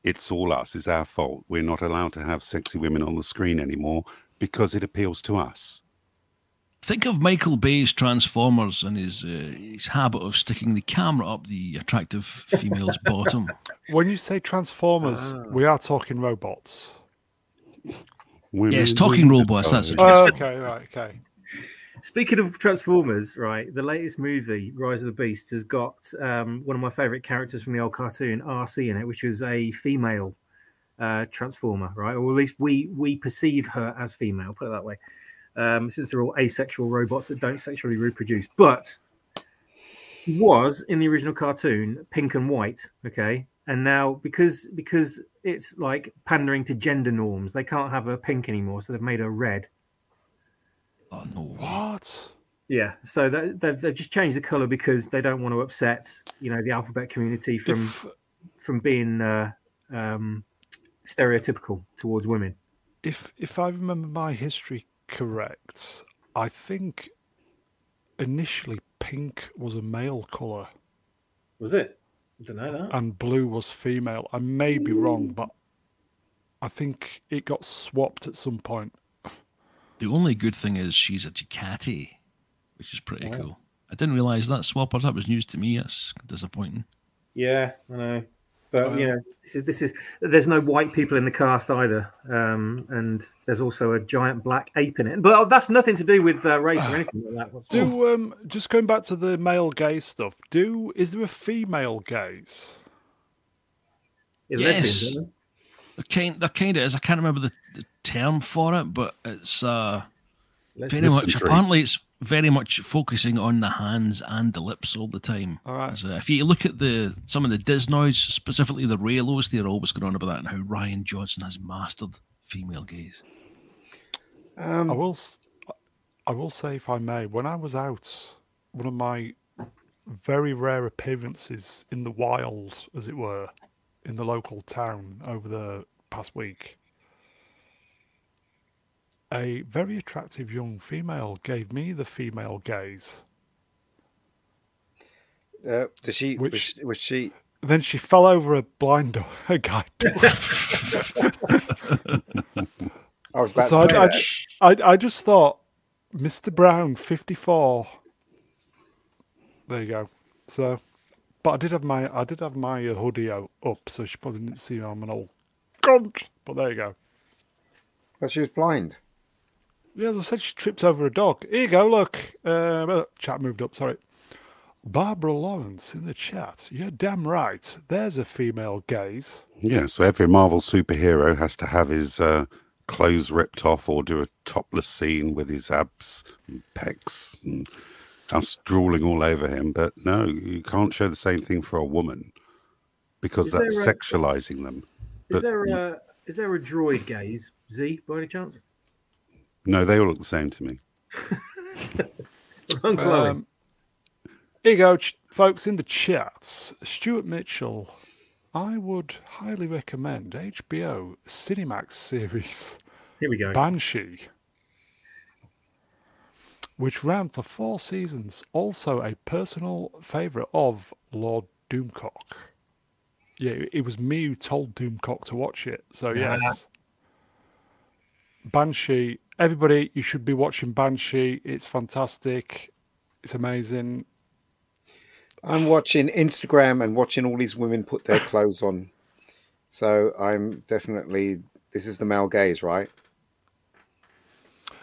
Speaker 5: It's all us. It's our fault. We're not allowed to have sexy women on the screen anymore because it appeals to us.
Speaker 3: Think of Michael Bay's Transformers and his uh, his habit of sticking the camera up the attractive female's bottom.
Speaker 1: when you say Transformers,
Speaker 2: Ah.
Speaker 1: we are talking robots.
Speaker 5: Women,
Speaker 3: Yes, talking robots, that's
Speaker 5: just-
Speaker 3: it.
Speaker 1: Oh, okay, right, okay.
Speaker 4: Speaking of Transformers, right, the latest movie, Rise of the Beast, has got um, one of my favorite characters from the old cartoon, Arcee, in it, which is a female uh, Transformer, right? Or at least we we perceive her as female, put it that way. Um, since they're all asexual robots that don't sexually reproduce. But she was in the original cartoon pink and white, okay? And now because because it's like pandering to gender norms, they can't have her pink anymore, so they've made her red.
Speaker 3: Oh no!
Speaker 1: What?
Speaker 4: Yeah, so that, they've, they've just changed the color because they don't want to upset, you know, the alphabet community from
Speaker 1: If,
Speaker 4: from being uh, um, stereotypical towards women.
Speaker 1: if if I remember my history correct, I think initially pink was a male colour.
Speaker 4: Was it? I don't know that.
Speaker 1: and Blue was female. I may be wrong, but I think it got swapped at some point.
Speaker 3: The only good thing is she's a Ducati, which is pretty
Speaker 4: Oh.
Speaker 3: cool. I didn't realize that swapper. That was news to me. That's disappointing.
Speaker 4: Yeah, I know. But
Speaker 1: Well-
Speaker 4: you know, this is this is there's no white people in the cast either, um, and there's also a giant black ape in it. But that's nothing to do with uh, race or anything like that. whatsoever.
Speaker 1: Do um just going back to the male gay stuff. Do is there a female gaze?
Speaker 4: It's
Speaker 3: Yes.
Speaker 4: lesbians, isn't it?
Speaker 3: There kind, there kind of is. I can't remember the, the term for it, but it's uh, very much. Apparently, it's very much focusing on the hands and the lips all the time.
Speaker 1: All right.
Speaker 3: So if you look at the some of the Disnoids, specifically the Raylos, they're always going on about that and how Rian Johnson has mastered female gaze.
Speaker 2: Um,
Speaker 1: I will s- I will say if I may, when I was out, one of my very rare appearances in the wild, as it were, in the local town over the past week. A very attractive young female gave me the female gaze.
Speaker 2: uh, does she? Was,
Speaker 1: Which-
Speaker 2: she- was she?
Speaker 1: Then she fell over a blind door, a guide door.
Speaker 2: I was
Speaker 1: so I, I. I, I just thought, Mr. Brown, 54. There you go. So, but I did have my I did have my uh, hoodie out, up, so she probably didn't see I'm an old cunt. But there you go.
Speaker 2: But she was blind.
Speaker 1: Yeah, as I said, she tripped over a dog. Here you go, look. Um, uh, chat moved up, sorry. Barbara Lawrence in the chat. You're damn right. There's a female gaze.
Speaker 5: Yeah, so every Marvel superhero has to have his uh, clothes ripped off or do a topless scene with his abs and pecs and us drooling all over him. But no, you can't show the same thing for a woman because
Speaker 4: Is
Speaker 5: that's
Speaker 4: there a-
Speaker 5: sexualizing them.
Speaker 4: Is
Speaker 5: But-
Speaker 4: there a is there a droid gaze Z by any chance?
Speaker 5: No, they all look the same to me.
Speaker 4: I'm.
Speaker 1: Um, here you go, ch- folks, in the chats. Stuart Mitchell, I would highly recommend HBO Cinemax series
Speaker 4: Here we go.
Speaker 1: Banshee, which ran for four seasons. Also, a personal favourite of Lord Doomcock. Yeah, it was me who told Doomcock to watch it. So, yes. Banshee, everybody, you should be watching Banshee. It's fantastic. It's amazing.
Speaker 2: I'm watching Instagram and watching all these women put their clothes on. So I'm definitely this is the male gaze, right?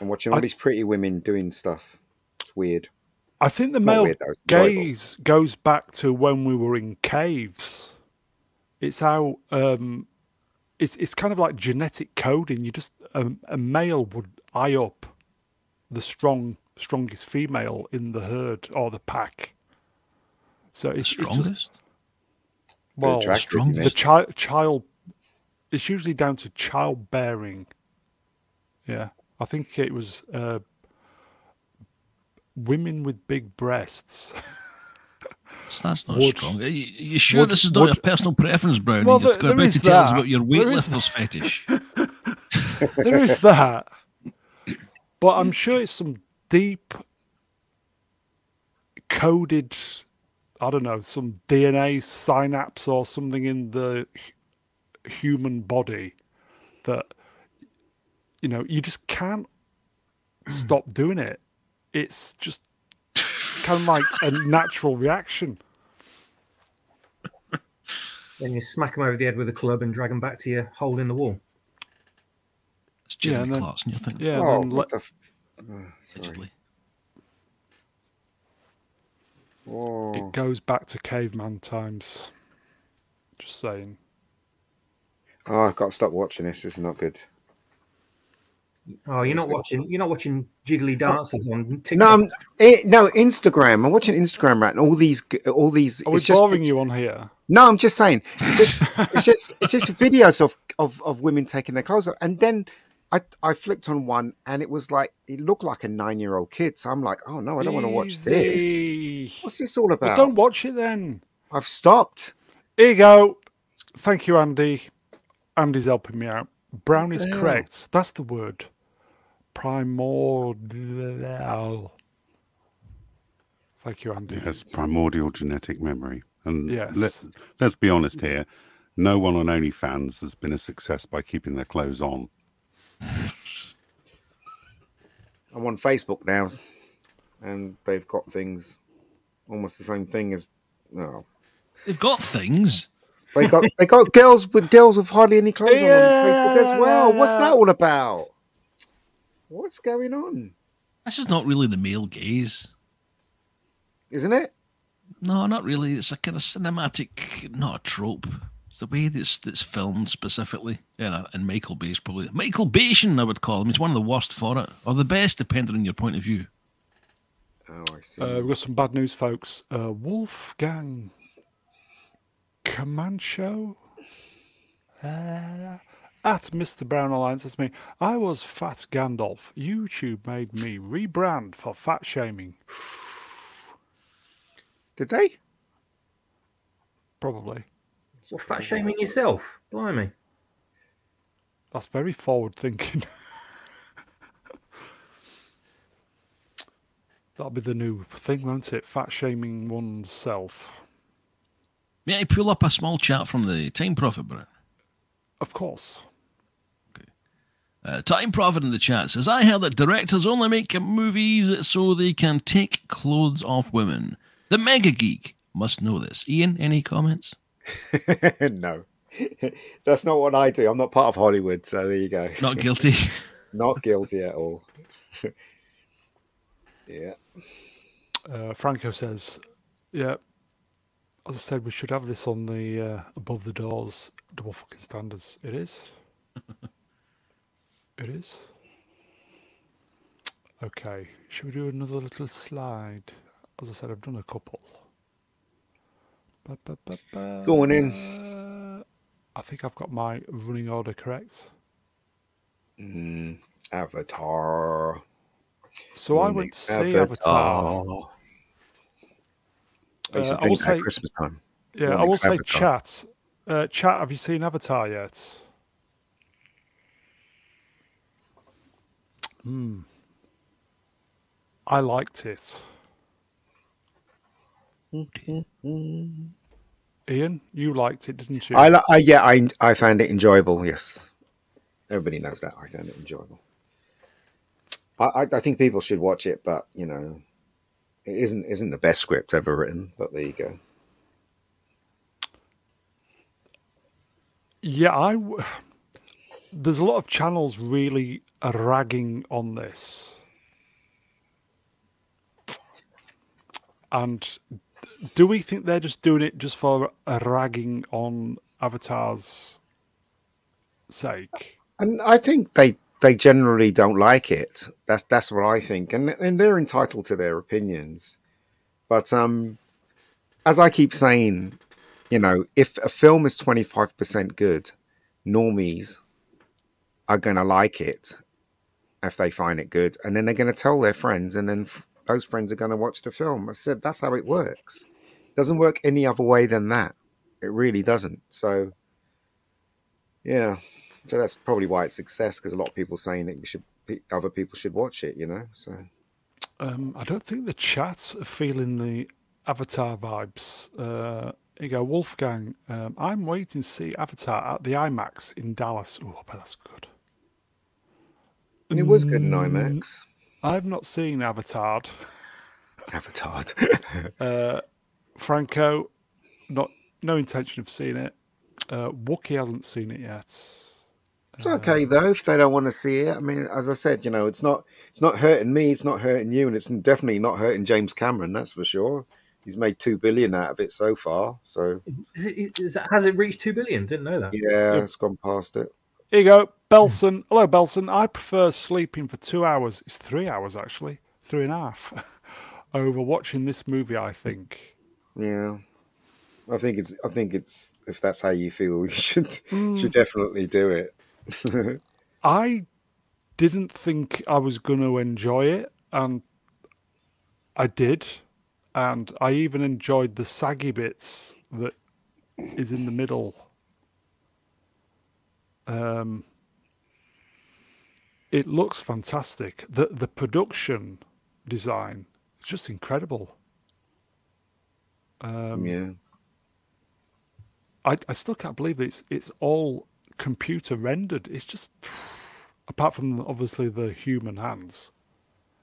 Speaker 2: I'm watching all
Speaker 1: I-
Speaker 2: these pretty women doing stuff. It's weird.
Speaker 1: I think the
Speaker 2: Not
Speaker 1: male
Speaker 2: weird, though, it's enjoyable.
Speaker 1: gaze goes back to when we were in caves. It's how um, it's it's kind of like genetic coding. You just um, a male would eye up the strong strongest female in the herd or the pack. So it's, it's just
Speaker 3: Strongest.
Speaker 2: They're
Speaker 1: well
Speaker 2: attractive, you know.
Speaker 1: the child child. It's usually down to childbearing. Yeah, I think it was uh, women with big breasts.
Speaker 3: That's not
Speaker 1: Would-
Speaker 3: strong. Are you, you sure
Speaker 1: would-
Speaker 3: this is not
Speaker 1: would-
Speaker 3: your personal preference, Brown?
Speaker 1: Well,
Speaker 3: You're
Speaker 1: there-
Speaker 3: going about to
Speaker 1: is
Speaker 3: tell us
Speaker 1: that.
Speaker 3: about your weightlifters fetish.
Speaker 1: there is that. But I'm sure it's some deep coded, I don't know, some DNA synapse or something in the human body that, you know, you just can't stop doing it. It's just kind of like a natural reaction.
Speaker 4: Then you smack them over the head with a club and drag them back to your hole in the wall.
Speaker 3: It's Jeremy
Speaker 1: and then-
Speaker 3: Clarkson, you're thinking,
Speaker 1: Yeah,
Speaker 2: oh,
Speaker 1: then
Speaker 2: what
Speaker 1: let-
Speaker 2: the f- oh, sorry.
Speaker 3: allegedly.
Speaker 2: Oh.
Speaker 1: it goes back to caveman times. Just saying.
Speaker 2: oh, I've got to stop watching this. This is not good.
Speaker 4: Oh, you're not watching. You're not watching jiggly dances on TikTok.
Speaker 2: No, I'm, eh, no Instagram. I'm watching Instagram right, and all these, all these.
Speaker 1: Are we
Speaker 2: it's just
Speaker 1: boring you on here?
Speaker 2: No, I'm just saying. It's just, it's just, it's just videos of, of of women taking their clothes off, and then I I flicked on one, and it was like it looked like a nine year old kid. So I'm like, oh no, I don't want to watch this. What's this all
Speaker 1: Well,
Speaker 2: about?
Speaker 1: don't watch it then.
Speaker 2: I've stopped.
Speaker 1: Here you go. Thank you, Andy. Andy's helping me out. Brown is
Speaker 2: the
Speaker 1: correct. That's the word. Primordial. Thank you, Andy.
Speaker 5: It has primordial genetic memory. And
Speaker 1: Yes.
Speaker 5: let, let's be honest here, no one on OnlyFans has been a success by keeping their clothes on.
Speaker 2: I'm on Facebook now, and they've got things almost the same thing as. No,
Speaker 3: They've got things.
Speaker 2: they got they got girls with girls with hardly any clothes on on Facebook as
Speaker 1: Yeah.
Speaker 2: well. What's that all about? What's going on?
Speaker 3: This is not really the male gaze.
Speaker 2: Isn't it?
Speaker 3: No, not really. It's a kind of cinematic, not a trope. It's the way that's that's filmed specifically. Yeah, and Michael Bay's probably Michael Baytion, I would call him. He's one of the worst for it, or the best, depending on your point of view.
Speaker 2: Oh, I see.
Speaker 1: Uh, we've got some bad news, folks. Uh, Wolfgang Comancho uh, at Mr. Brown Alliance says me, I was Fat Gandalf. YouTube made me rebrand for fat shaming.
Speaker 2: Did they?
Speaker 1: Probably.
Speaker 4: Well, fat shaming yourself. Blimey.
Speaker 1: That's very forward thinking. That'll be the new thing, won't it? Fat shaming oneself.
Speaker 3: May I pull up a small chat from the Time Prophet, Brett?
Speaker 1: Of course.
Speaker 3: Uh, Time Prophet in the chat says, I heard that directors only make movies so they can take clothes off women. The Mega Geek must know this. Ian, any comments?
Speaker 2: no, that's not what I do. I'm not part of Hollywood, so there you go.
Speaker 3: Not guilty.
Speaker 2: Not guilty at all. yeah.
Speaker 1: Uh, Franco says, "Yeah, as I said, we should have this on the uh, above the doors double fucking standards. It is. it is. Okay, should we do another little slide? As I said, I've done a couple. Ba, ba, ba, ba.
Speaker 2: Go on in.
Speaker 1: I think I've got my running order correct.
Speaker 2: Mm, Avatar.
Speaker 1: So I would say see Avatar. Uh, I will
Speaker 2: drink that at
Speaker 1: say-
Speaker 2: Christmas time.
Speaker 1: Yeah,
Speaker 2: Well,
Speaker 1: I will
Speaker 2: next
Speaker 1: say,
Speaker 2: Avatar.
Speaker 1: chat. Uh, chat, have you seen Avatar yet? Hmm. I liked it. Ian, you liked it, didn't you?
Speaker 2: I, li- I yeah, I I found it enjoyable. Yes, everybody knows that. I found it enjoyable. I, I I think people should watch it, but you know, it isn't isn't the best script ever written. But there you go.
Speaker 1: Yeah, I. W- There's a lot of channels really ragging on this. And do we think they're just doing it just for ragging on Avatar's sake?
Speaker 2: And I think they they generally don't like it. That's that's what I think, and and they're entitled to their opinions. But um, as I keep saying, you know, if a film is twenty five percent good, normies are going to like it if they find it good, and then they're going to tell their friends, and then those friends are going to watch the film. I said that's how it works. Doesn't work any other way than that. It really doesn't. So, yeah. So that's probably why it's success because a lot of people saying that we should, other people should watch it. You know. So
Speaker 1: Um, I don't think the chat are feeling the Avatar vibes. Uh, here you go, Wolfgang. Um, I'm waiting to see Avatar at the IMAX in Dallas. Oh, I bet that's good.
Speaker 2: it was good in
Speaker 1: Mm,
Speaker 2: IMAX.
Speaker 1: I've not seen Avatar.
Speaker 2: Avatar.
Speaker 1: Uh, Franco, not no intention of seeing it. Uh, Wookie hasn't seen it yet.
Speaker 2: It's okay though if they don't want to see it. I mean, as I said, you know, it's not it's not hurting me. It's not hurting you, and it's definitely not hurting James Cameron. That's for sure. He's made two billion out of it so far. So
Speaker 4: Is it, is that, has it reached two billion? Didn't know that.
Speaker 2: yeah, it's gone past it.
Speaker 1: Here you go, Belson. Hello, Belson. I prefer sleeping for two hours. It's three hours actually, three and a half. Over watching this movie, I think.
Speaker 2: Yeah, I think it's. I think it's. If that's how you feel, you should
Speaker 1: Mm.
Speaker 2: should definitely do it.
Speaker 1: I didn't think I was going to enjoy it, and I did. And I even enjoyed the saggy bits that is in the middle. Um, it looks fantastic. The the production design is just incredible. Um,
Speaker 2: yeah,
Speaker 1: I, I still can't believe it's it's all computer rendered. It's just apart from obviously the human hands.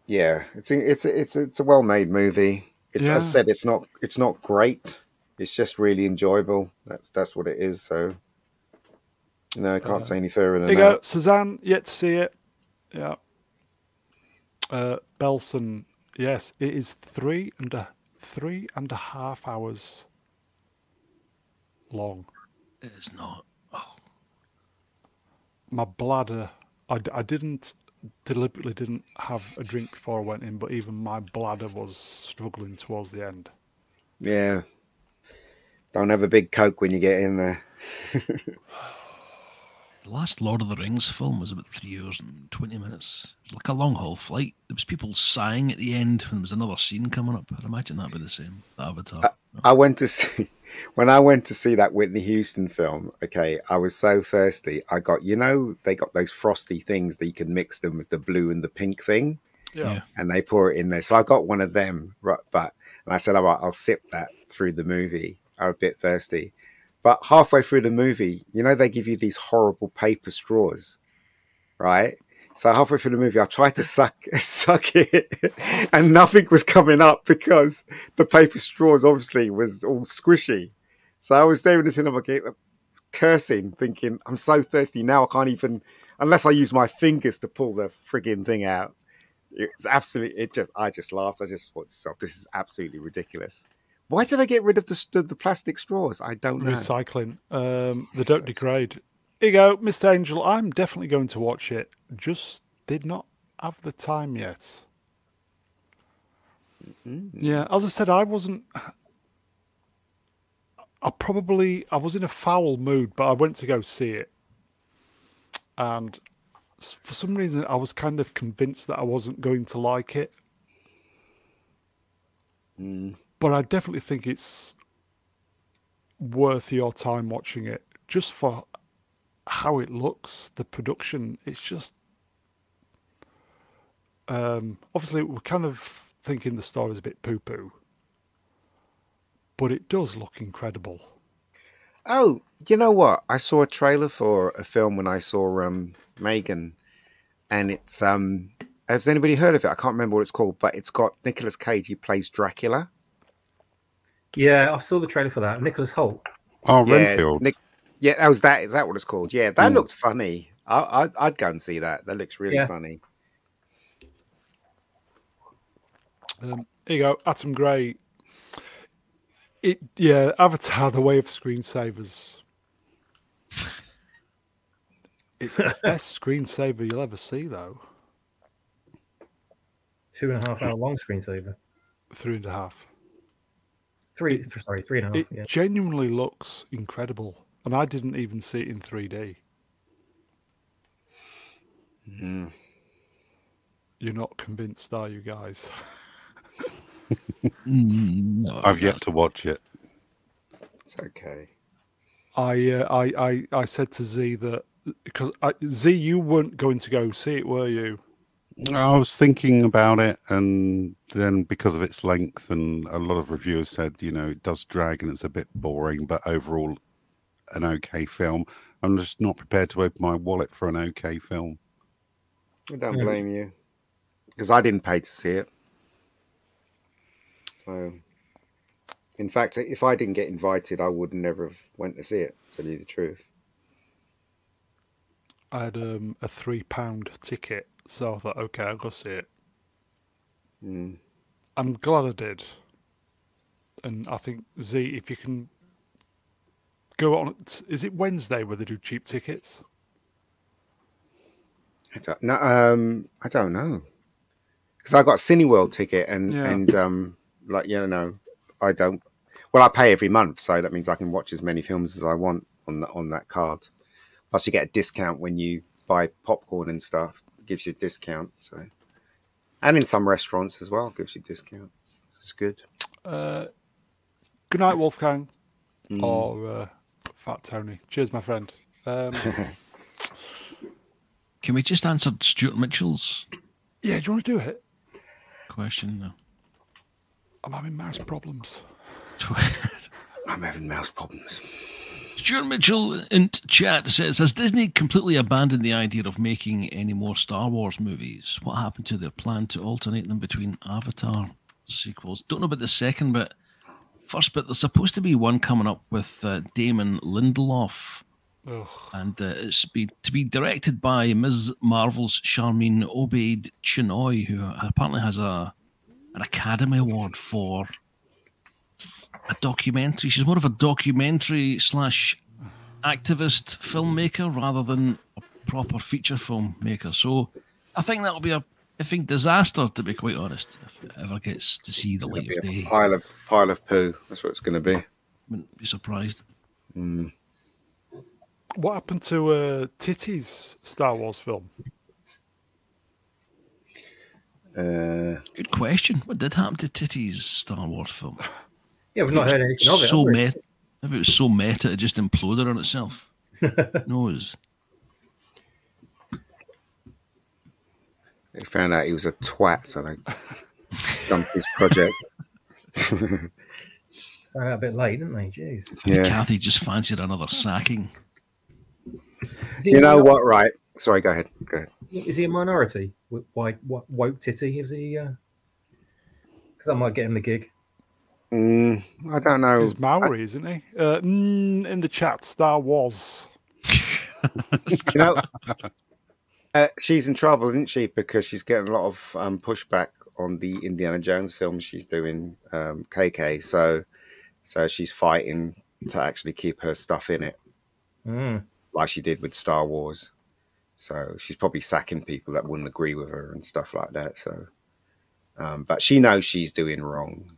Speaker 2: Yeah, it's a, it's a, it's a, it's a well made movie. It's
Speaker 1: Yeah.
Speaker 2: as I said, it's not it's not great. It's just really enjoyable. That's that's what it is. So no, I can't say any further than
Speaker 1: There you go. Suzanne. Yet to see it. Yeah. Uh, Belson. Yes, it is three and a three and a half hours long.
Speaker 3: It's not. Oh,
Speaker 1: my bladder I didn't deliberately didn't have a drink before I went in but even my bladder was struggling towards the end
Speaker 2: Yeah. Don't have a big coke when you get in there.
Speaker 3: the last Lord of the Rings film was about three hours and 20 minutes. It was like a long haul flight. There was people sighing at the end when there was another scene coming up. I'd imagine that'd be the same. The Avatar.
Speaker 2: I went to see when I went to see that Whitney Houston film. Okay, I was so thirsty. I got you know they got those frosty things that you can mix them with the blue and the pink thing,
Speaker 1: yeah,
Speaker 3: Yeah.
Speaker 2: and they pour it in there. So I got one of them. Right, but and I said, all right, I'll sip that through the movie. I'm a bit thirsty, but halfway through the movie, you know they give you these horrible paper straws, right? So halfway through the movie, I tried to suck suck it, and nothing was coming up because the paper straws obviously was all squishy. So I was there in the cinema, cursing, thinking, "I'm so thirsty now. I can't even unless I use my fingers to pull the frigging thing out." It's absolutely. It just. I just laughed. I just thought to myself, "This is absolutely ridiculous." Why did they get rid of the, the, the plastic straws? I don't know.
Speaker 1: recycling. Um they don't degrade. Here you go mr angel. I'm definitely going to watch it. Just did not have the time yet. Yeah as i said i wasn't i probably i was in a foul mood but i went to go see it. And for some reason i was kind of convinced that i wasn't going to like it but i definitely think it's worth your time watching it just for how it looks the production it's just um obviously we're kind of thinking the story's a bit poo poo but it does look incredible
Speaker 2: Oh, you know what? I saw a trailer for a film when I saw um M3GAN, and it's um. Has anybody heard of it? I can't remember what it's called, but it's got Nicolas Cage. He plays Dracula.
Speaker 4: Yeah, I saw the trailer for that. Nicholas Hoult.
Speaker 5: Oh,
Speaker 2: Yeah,
Speaker 5: Renfield.
Speaker 2: Nick, yeah. that was that is that what it's called? Yeah, that
Speaker 5: Mm.
Speaker 2: looked funny. I, I'd, I'd go and see that. That looks really
Speaker 4: Yeah.
Speaker 2: funny.
Speaker 1: um here you go Adam Gray it yeah avatar the way of screensavers it's the best screensaver you'll ever see though
Speaker 4: Two and a half hour long screensaver.
Speaker 1: three and a half
Speaker 4: Three, th- sorry, three and a half.
Speaker 1: It
Speaker 4: Yeah.
Speaker 1: genuinely looks incredible, and I didn't even see it in 3D.
Speaker 2: Mm.
Speaker 1: You're not convinced, are you guys?
Speaker 3: Mm, no,
Speaker 5: I've yet to watch it.
Speaker 2: It's okay.
Speaker 1: I, uh, I, I, I said to Z that because I, Z, you weren't going to go see it, were you?
Speaker 5: I was thinking about it, and then because of its length, and a lot of reviewers said, you know, it does drag and it's a bit boring, but overall, an okay film. I'm just not prepared to open my wallet for an okay film.
Speaker 2: I don't
Speaker 4: Yeah.
Speaker 2: blame you because I didn't pay to see it. So, in fact, if I didn't get invited, I would never have went to see it. To tell you the truth.
Speaker 1: I had um, a three pound ticket, so I thought, okay, I'll go see it.
Speaker 2: Mm.
Speaker 1: I'm glad I did. And I think Z, if you can go on, is it Wednesday where they do cheap tickets?
Speaker 2: I don't, no, um, I don't know because I got a Cineworld ticket and
Speaker 1: Yeah.
Speaker 2: and um, like you know, I don't. Well, I pay every month, so that means I can watch as many films as I want on the, on that card. Plus, you get a discount when you buy popcorn and stuff. It gives you a discount. So, and in some restaurants as well, gives you a discount. It's good.
Speaker 1: Uh, good night, Wolfgang,
Speaker 2: Mm.
Speaker 1: or uh, Fat Tony. Cheers, my friend. Um,
Speaker 3: Can we just answer Stuart Mitchell's
Speaker 1: yeah, do you want to do it?
Speaker 3: question? No.
Speaker 1: I'm having mouse problems.
Speaker 2: I'm having mouse problems.
Speaker 3: Stuart Mitchell in chat says Has Disney completely abandoned the idea of making any more Star Wars movies? What happened to their plan to alternate them between Avatar sequels? Don't know about the second but First but there's supposed to be one coming up with uh, Damon Lindelof.
Speaker 1: Ugh.
Speaker 3: And uh, it's be, to be directed by Ms. Marvel's Sharmeen Obaid Chinoy, who apparently has a an Academy Award for a documentary. She's more of a documentary slash activist filmmaker rather than a proper feature filmmaker. So I think that'll be a I think disaster to be quite honest, if it ever gets to see the light of day.
Speaker 2: pile of pile of poo. That's what it's going to be.
Speaker 3: I Wouldn't be surprised.
Speaker 1: What happened to uh, Titty's Star Wars film?
Speaker 2: Uh,
Speaker 3: Good question. What did happen to Titty's Star Wars film?
Speaker 4: Yeah, we've not heard anything of it.
Speaker 3: so
Speaker 4: have
Speaker 3: meta. Maybe it was so meta it just imploded on itself. No, Knows.
Speaker 2: they found out he was a twat, so they dumped his project.
Speaker 4: Found out a bit late, didn't they? Jeez.
Speaker 2: Yeah.
Speaker 3: Kathy just fancied another sacking.
Speaker 2: You know what? Right. Sorry. Go ahead. Go ahead.
Speaker 4: Is he a minority? Why what, woke titty? Is he? Uh, because I might get him the gig.
Speaker 2: Mm, I don't know.
Speaker 1: He's Maori, isn't he? Uh, mm, in the chat, Star Wars.
Speaker 2: you know, uh, she's in trouble, isn't she? Because she's getting a lot of um, pushback on the Indiana Jones film she's doing, um, KK. So, so she's fighting to actually keep her stuff in it,
Speaker 4: Mm.
Speaker 2: like she did with Star Wars. So she's probably sacking people that wouldn't agree with her and stuff like that. So, um, but she knows she's doing wrong.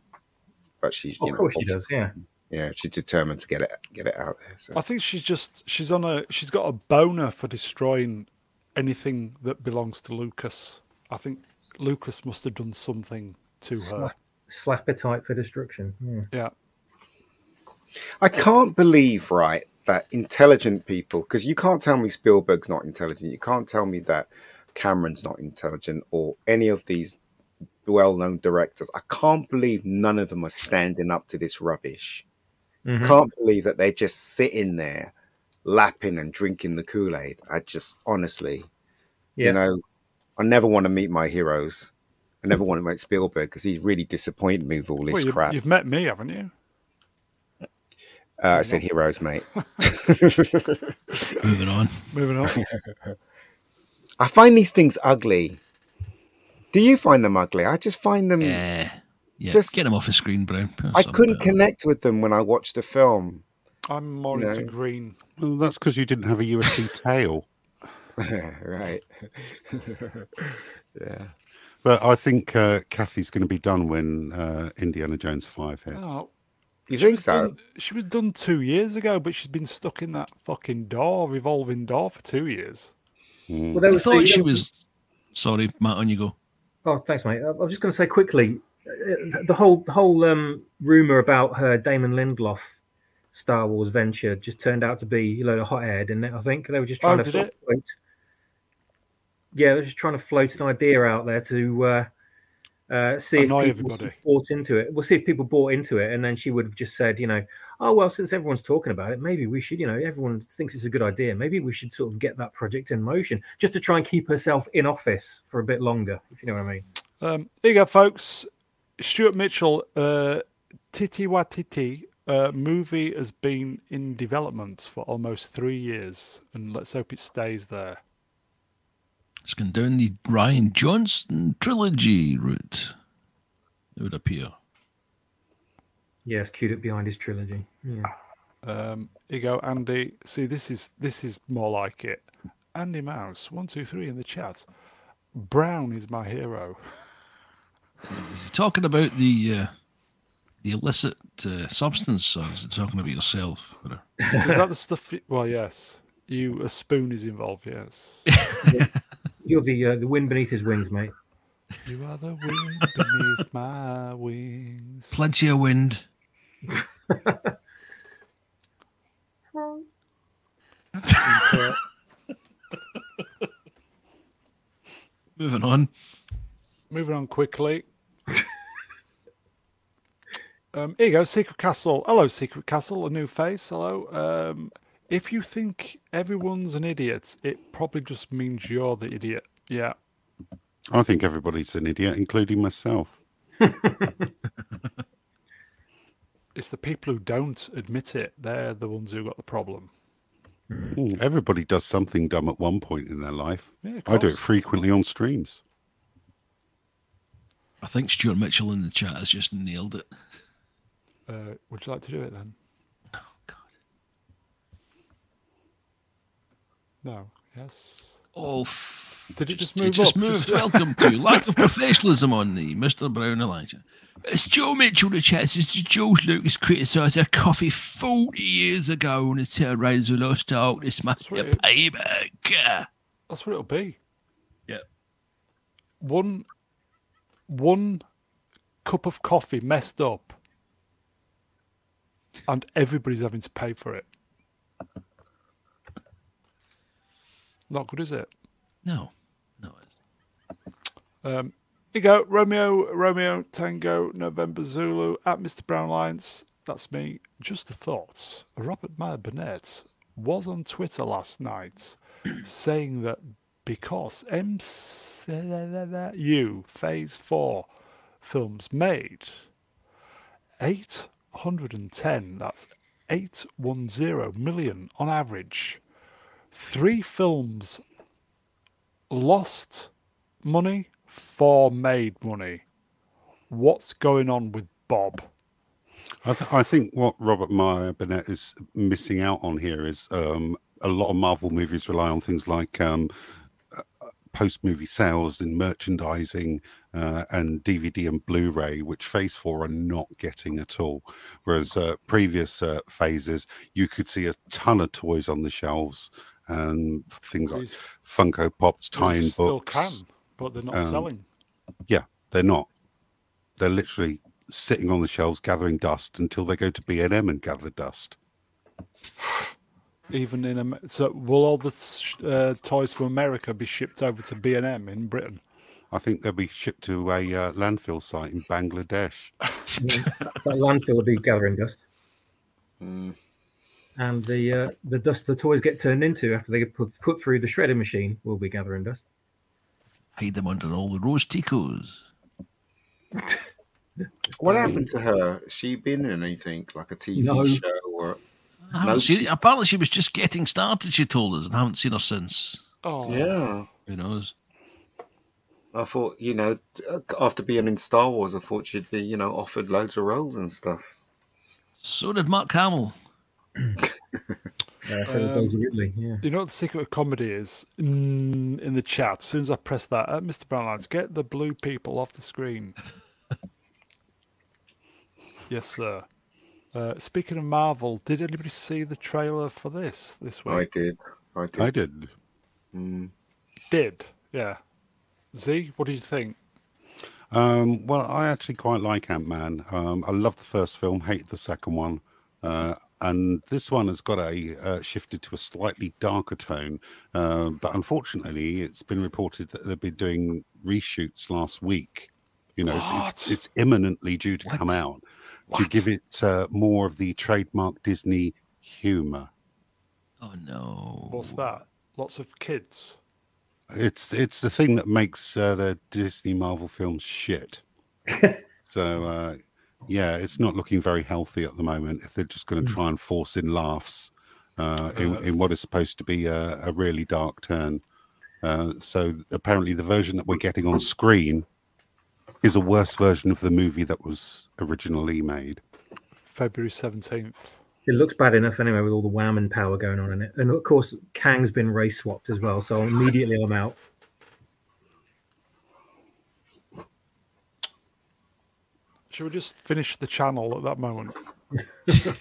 Speaker 2: But she's, you
Speaker 4: Of
Speaker 2: know,
Speaker 4: course she does. Yeah.
Speaker 2: yeah, she's determined to get it get it out there. So.
Speaker 1: I think she's just she's on a she's got a boner for destroying anything that belongs to Lucas. I think Lucas must have done something to her.
Speaker 4: Slap, slap a type for destruction. Yeah.
Speaker 1: Yeah.
Speaker 2: I can't believe, right, that intelligent people, because you can't tell me Spielberg's not intelligent. You can't tell me that Cameron's not intelligent or any of these well known directors. I can't believe none of them are standing up to this rubbish.
Speaker 4: Mhm.
Speaker 2: Can't believe that they're just sitting there lapping and drinking the Kool Aid. I just, honestly,
Speaker 4: Yeah.
Speaker 2: you know, I never want to meet my heroes. I never want to meet Spielberg because he's really disappointed me with all this
Speaker 1: Well, you,
Speaker 2: crap.
Speaker 1: you've met me, haven't you?
Speaker 2: Uh, I said heroes, mate.
Speaker 3: Moving on.
Speaker 1: Moving on.
Speaker 2: I find these things ugly. Do you find them ugly? I just find them.
Speaker 3: Yeah. Yeah.
Speaker 2: Just-
Speaker 3: get them off the screen, Brown. Put
Speaker 2: I couldn't connect with them when I watched the film.
Speaker 1: I'm more
Speaker 2: No.
Speaker 1: into green.
Speaker 5: Well, that's because you didn't have a USB tail.
Speaker 2: right. yeah.
Speaker 5: But I think uh, Kathy's going to be done when uh, Indiana Jones 5 hits.
Speaker 1: Oh,
Speaker 2: You
Speaker 1: she
Speaker 2: think
Speaker 1: was
Speaker 2: so?
Speaker 1: Done, she was done two years ago, but she's been stuck in that fucking door, revolving door, for two years.
Speaker 5: Mm.
Speaker 4: Well, there
Speaker 3: I thought
Speaker 4: the-
Speaker 3: she was. Sorry, Matt, on you go.
Speaker 4: Oh, thanks, mate. I was just going to say quickly, uh, the whole the whole um, rumor about her Damon Lindelof Star Wars venture just turned out to be a load of hot air, didn't it? I think they were just
Speaker 1: Oh,
Speaker 4: trying to of
Speaker 1: it?
Speaker 4: float. Yeah, they were just trying to float an idea out there to uh, uh, see
Speaker 1: Annoy
Speaker 4: if people
Speaker 1: everybody.
Speaker 4: bought into it. We'll see if people bought into it, and then she would have just said, you know, oh well, since everyone's talking about it, maybe we should, you know, everyone thinks it's a good idea. Maybe we should sort of get that project in motion, just to try and keep herself in office for a bit longer, if you know what I mean.
Speaker 1: Um, here you go, folks. Stuart Mitchell, uh, Titi Waititi uh, movie has been in development for almost three years, and let's hope it stays there.
Speaker 3: It's going down the Rian Johnson trilogy route. It would appear.
Speaker 4: Yes, queued it behind his trilogy. Yeah.
Speaker 1: Um, here you go, Andy. See, this is this is more like it. Andy Mouse, one, two, three in the chat. Brown is my hero.
Speaker 3: Is he talking about the uh, the illicit uh, substance, or is he talking about yourself?
Speaker 1: Is that the stuff? you- well, yes. You a spoon is involved. Yes.
Speaker 4: You're the uh, the wind beneath his wings, mate.
Speaker 1: You are the wind beneath my wings.
Speaker 3: Plenty of wind. Moving on.
Speaker 1: Moving on quickly. Um, here you go, Secret Castle. Hello, Secret Castle, a new face. Hello. Um, if you think everyone's an idiot, it probably just means you're the idiot. Yeah.
Speaker 5: I think everybody's an idiot, including myself.
Speaker 1: It's the people who don't admit it. They're the ones who got the problem.
Speaker 5: Hmm, Everybody does something dumb at one point in their life.
Speaker 1: Yeah,
Speaker 5: I do it frequently on streams.
Speaker 3: I think Stuart Mitchell in the chat has just nailed it.
Speaker 1: Uh, would you like to do it then?
Speaker 3: Oh, God.
Speaker 1: No. Yes.
Speaker 3: Oh, f-
Speaker 1: Did it just
Speaker 3: it
Speaker 1: move
Speaker 3: just
Speaker 1: up?
Speaker 3: moved. Welcome to lack of professionalism on the Mr. Brown Elijah. It's Joe Mitchell the chat. Says George Lucas criticised a coffee 40 years ago and it's uh, Raiders of Lost Ark. This must be a
Speaker 1: That's
Speaker 3: payback.
Speaker 1: That's what it'll be.
Speaker 3: Yeah.
Speaker 1: One one cup of coffee messed up and everybody's having to pay for it. Not good, is it?
Speaker 3: No.
Speaker 1: Um, here you go, Romeo, Romeo, Tango, November Zulu, at Mr. Brown Lions. That's me. Just a thought. Robert Meyer Burnett was on Twitter last night saying that because MCU Phase 4 films made 810, that's 810 million on average, three films lost money, four made money. What's going on with Bob?
Speaker 5: I, th- I think what Robert Meyer Burnett is missing out on here is um, a lot of Marvel movies rely on things like um, post movie sales and merchandising uh, and DVD and Blu ray, which Phase 4 are not getting at all. Whereas uh, previous uh, phases, you could see a ton of toys on the shelves and things like Funko Pops, tie-in
Speaker 1: still
Speaker 5: books.
Speaker 1: can, but they're not
Speaker 5: um,
Speaker 1: selling.
Speaker 5: Yeah, they're not. They're literally sitting on the shelves gathering dust until they go to B&M and gather dust.
Speaker 1: Even in Am- so, will all the uh, toys from America be shipped over to B and M in Britain?
Speaker 5: I think they'll be shipped to a uh, landfill site in Bangladesh.
Speaker 4: that landfill will be gathering dust.
Speaker 2: Mm.
Speaker 4: And the uh, the dust the toys get turned into after they get put, put through the shredding machine will be gathering dust.
Speaker 3: Hide them under all the Rose Ticos.
Speaker 2: What happened to her? Has she been in anything like a TV
Speaker 4: No.
Speaker 2: show or?
Speaker 3: I haven't
Speaker 2: No,
Speaker 3: seen,
Speaker 2: she's-
Speaker 3: apparently, she was just getting started, she told us, and I haven't seen her since.
Speaker 1: Oh,
Speaker 2: Yeah,
Speaker 3: Who knows?
Speaker 2: I thought you know uh, after being in Star Wars, I thought she'd be you know offered loads of roles and stuff.
Speaker 3: So did Mark Hamill.
Speaker 4: Uh, so did Daisy Ridley. Yeah.
Speaker 1: You know what the secret of comedy is? Mm, in the chat, as soon as I press that, uh, Mr. Brownlands, get the blue people off the screen. yes, sir. Uh, speaking of Marvel, did anybody see the trailer for this this
Speaker 2: I
Speaker 1: week?
Speaker 2: did. I did.
Speaker 5: I did.
Speaker 2: Mm.
Speaker 1: Did, yeah. Z, what do you think?
Speaker 5: Um, well, I actually quite like Ant Man. Um, I love the first film, hate the second one. Uh, and this one has got a uh, shifted to a slightly darker tone. Uh, but unfortunately, it's been reported that they've been doing reshoots last week. You know, it's, it's, it's imminently due to come
Speaker 3: What?
Speaker 5: out to give it uh, more of the trademark Disney humor.
Speaker 3: Oh, no.
Speaker 1: What's that? Lots of kids.
Speaker 5: It's it's the thing that makes uh, the Disney Marvel films shit. so uh, yeah, it's not looking very healthy at the moment. If they're just going to try and force in laughs uh, in, in what is supposed to be a, a really dark turn. Uh, so apparently, the version that we're getting on screen is a worse version of the movie that was originally made.
Speaker 1: February 17th.
Speaker 4: It looks bad enough anyway with all the wham and power going on in it. And of course, Kang's been race swapped as well. So immediately I'm out.
Speaker 1: Should we just finish the channel at that moment?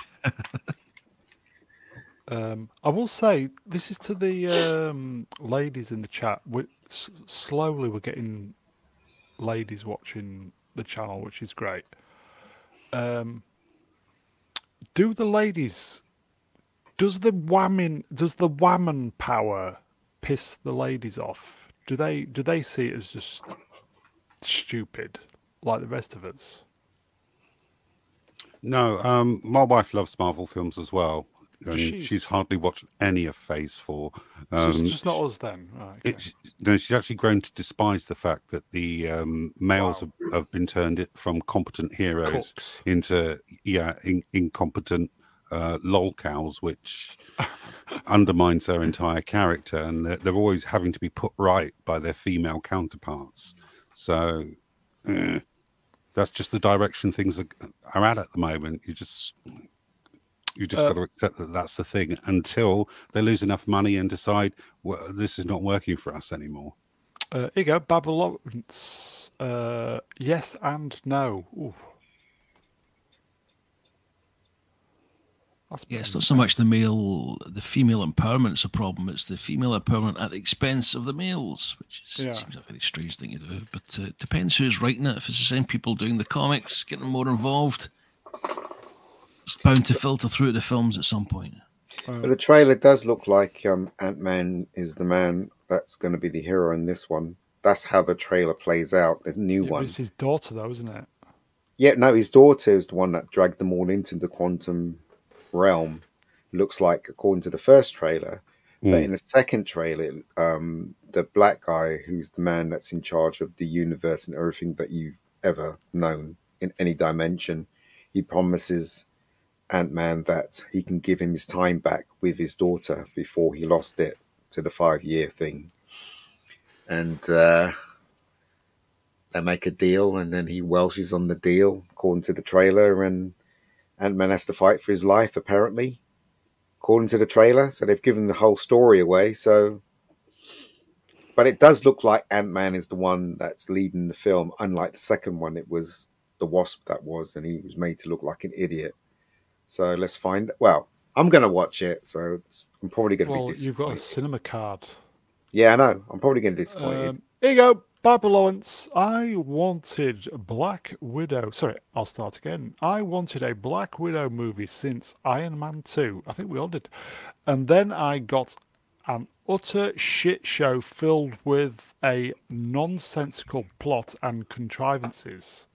Speaker 1: um, I will say this is to the um, ladies in the chat. we s- slowly, we're getting ladies watching the channel, which is great. Um, do the ladies? Does the whamming? Does the whammon power piss the ladies off? Do they? Do they see it as just stupid, like the rest of us?
Speaker 5: No, um, my wife loves Marvel films as well, and
Speaker 1: She's-
Speaker 5: she's hardly watched any of Phase Four.
Speaker 1: So it's
Speaker 5: Um,
Speaker 1: just not us then. Right, okay.
Speaker 5: it's no, she's actually grown to despise the fact that the um, males
Speaker 1: Wow.
Speaker 5: have, have been turned from competent heroes
Speaker 1: Cooks.
Speaker 5: into yeah in, incompetent uh, lol cows, which undermines their entire character, and they're, they're always having to be put right by their female counterparts. So eh, that's just the direction things are, are at at the moment. You just you just
Speaker 1: Uh,
Speaker 5: got to accept that that's the thing until they lose enough money and decide well, this is not working for us anymore.
Speaker 1: Uh, here you go, Babylon's. Uh, yes and no. Ooh. That's
Speaker 3: Yeah, it's not so much the male, the female empowerment's a problem. It's the female empowerment at the expense of the males, which is,
Speaker 1: Yeah.
Speaker 3: seems a very strange thing to do. But uh, it depends who's writing it. If it's the same people doing the comics, getting more involved, it's bound to filter through the films at some point.
Speaker 2: But the trailer does look like um, Ant Man is the man that's going to be the hero in this one. That's how the trailer plays out. The new
Speaker 1: Yeah, but
Speaker 2: one.
Speaker 1: it's his daughter, though, isn't it?
Speaker 2: Yeah, no, his daughter is the one that dragged them all into the quantum realm. Looks like, according to the first trailer. But
Speaker 5: Mm.
Speaker 2: in the second trailer, um, the black guy, who's the man that's in charge of the universe and everything that you've ever known in any dimension, he promises Ant Man that he can give him his time back with his daughter before he lost it to the five year thing. And uh, they make a deal, and then he welshes on the deal, according to the trailer, and Ant Man has to fight for his life, apparently, according to the trailer. So they've given the whole story away. So, but it does look like Ant Man is the one that's leading the film, unlike the second one. It was the Wasp that was, and he was made to look like an idiot. So let's find. Well, I'm going to watch it, so it's, I'm probably going to
Speaker 1: Well,
Speaker 2: be disappointed.
Speaker 1: you've got a cinema card.
Speaker 2: Yeah, I know. I'm probably going to be disappointed.
Speaker 1: Um, here you go, Babylon's. I wanted Black Widow. Sorry, I'll start again. I wanted a Black Widow movie since Iron Man 2. I think we all did. And then I got an utter shit show filled with a nonsensical plot and contrivances.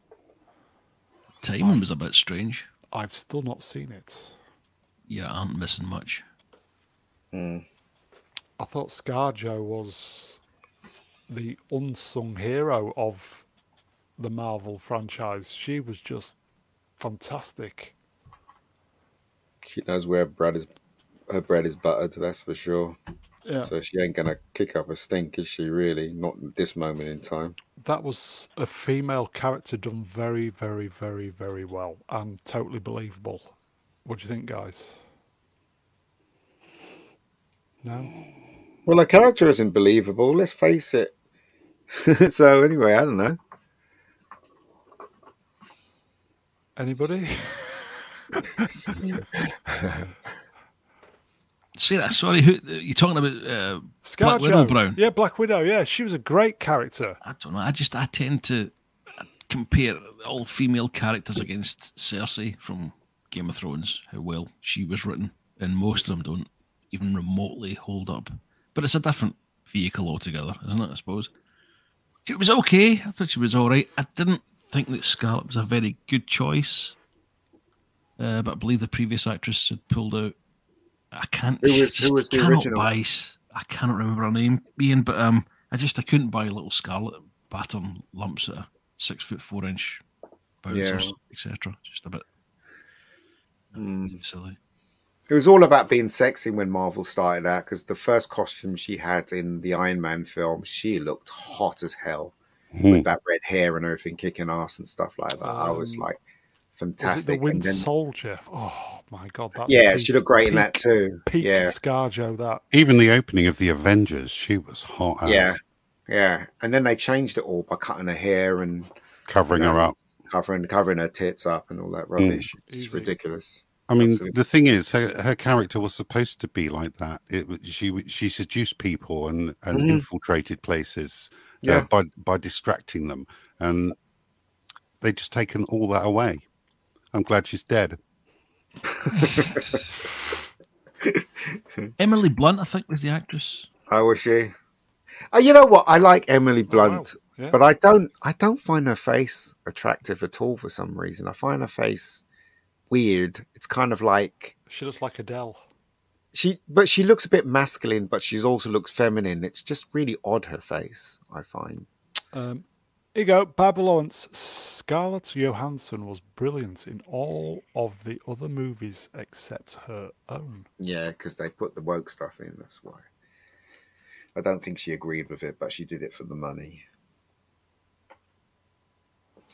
Speaker 3: Timing was a bit strange.
Speaker 1: I've still not seen it.
Speaker 3: Yeah, aren't missing much. Hmm.
Speaker 1: I thought ScarJo was the unsung hero of the Marvel franchise. She was just fantastic.
Speaker 2: she knows where bread is, her bread is buttered. That's for sure.
Speaker 1: Yeah,
Speaker 2: So she ain't gonna kick up a stink, is she? Really? Not at this moment in time.
Speaker 1: that was a female character done very, very, very, very well and totally believable. What do you think, guys? No?
Speaker 2: Well, her character isn't believable. Let's face it. so anyway, I don't know.
Speaker 1: Anybody?
Speaker 3: Say that. Sorry, who you talking about? Uh, Black Widow Brown.
Speaker 1: Yeah, Black Widow. Yeah, she was a great character.
Speaker 3: I don't know. I just I tend to compare all female characters against Cersei from Game of Thrones. How well she was written, and most of them don't even remotely hold up. But it's a different vehicle altogether, isn't it? I suppose. She was okay. I thought she was all right. I didn't think that Scarlett was a very good choice, uh, but I believe the previous actress had pulled out. I can't.
Speaker 2: Who was- who was the
Speaker 3: cannot
Speaker 2: original?
Speaker 3: Buy, I cannot remember her name, Ian, but um, I just I couldn't buy little Scarlett pattern lumps at a six foot four inch bouncers,
Speaker 2: Yeah.
Speaker 3: etc. Just a bit
Speaker 2: Mm.
Speaker 3: silly.
Speaker 2: It was all about being sexy when Marvel started out because the first costume she had in the Iron Man film, she looked hot as hell
Speaker 5: Hmm.
Speaker 2: with that red hair and everything, kicking ass and stuff like that. I was
Speaker 1: Um,
Speaker 2: like,
Speaker 1: Was it
Speaker 2: fantastic.
Speaker 1: the
Speaker 2: And
Speaker 1: Winter
Speaker 2: then-
Speaker 1: Soldier? Oh my god, that's
Speaker 2: yeah,
Speaker 1: peak-
Speaker 2: she looked great in that too.
Speaker 1: Peak
Speaker 2: Yeah,
Speaker 1: ScarJo. That
Speaker 5: Even the opening of the Avengers, she was hot as
Speaker 2: yeah, yeah. And then they changed it all by cutting her hair and
Speaker 5: covering her up.
Speaker 2: covering covering her tits up and all that rubbish. It's
Speaker 1: Easy.
Speaker 2: ridiculous.
Speaker 5: I mean,
Speaker 2: Absolutely.
Speaker 5: the thing is, her, her character was supposed to be like that. It was- she she seduced people and, and
Speaker 2: Mhm.
Speaker 5: infiltrated places
Speaker 2: Yeah.
Speaker 5: uh, by by distracting them, and they just taken all that away. I'm glad she's dead.
Speaker 3: Emily Blunt, I think, was the actress.
Speaker 2: How was she? Oh, you know what? I like Emily Blunt,
Speaker 1: yeah.
Speaker 2: but I don't. I don't find her face attractive at all for some reason. I find her face weird. It's kind of like
Speaker 1: She looks like Adele.
Speaker 2: she, but she looks a bit masculine, but she also looks feminine. It's just really odd her face. I find.
Speaker 1: Um, here you go. Babylon's Scarlett Johansson was brilliant in all of the other movies except her own.
Speaker 2: Yeah, because they put the woke stuff in. That's why. I don't think she agreed with it, but she did it for the money.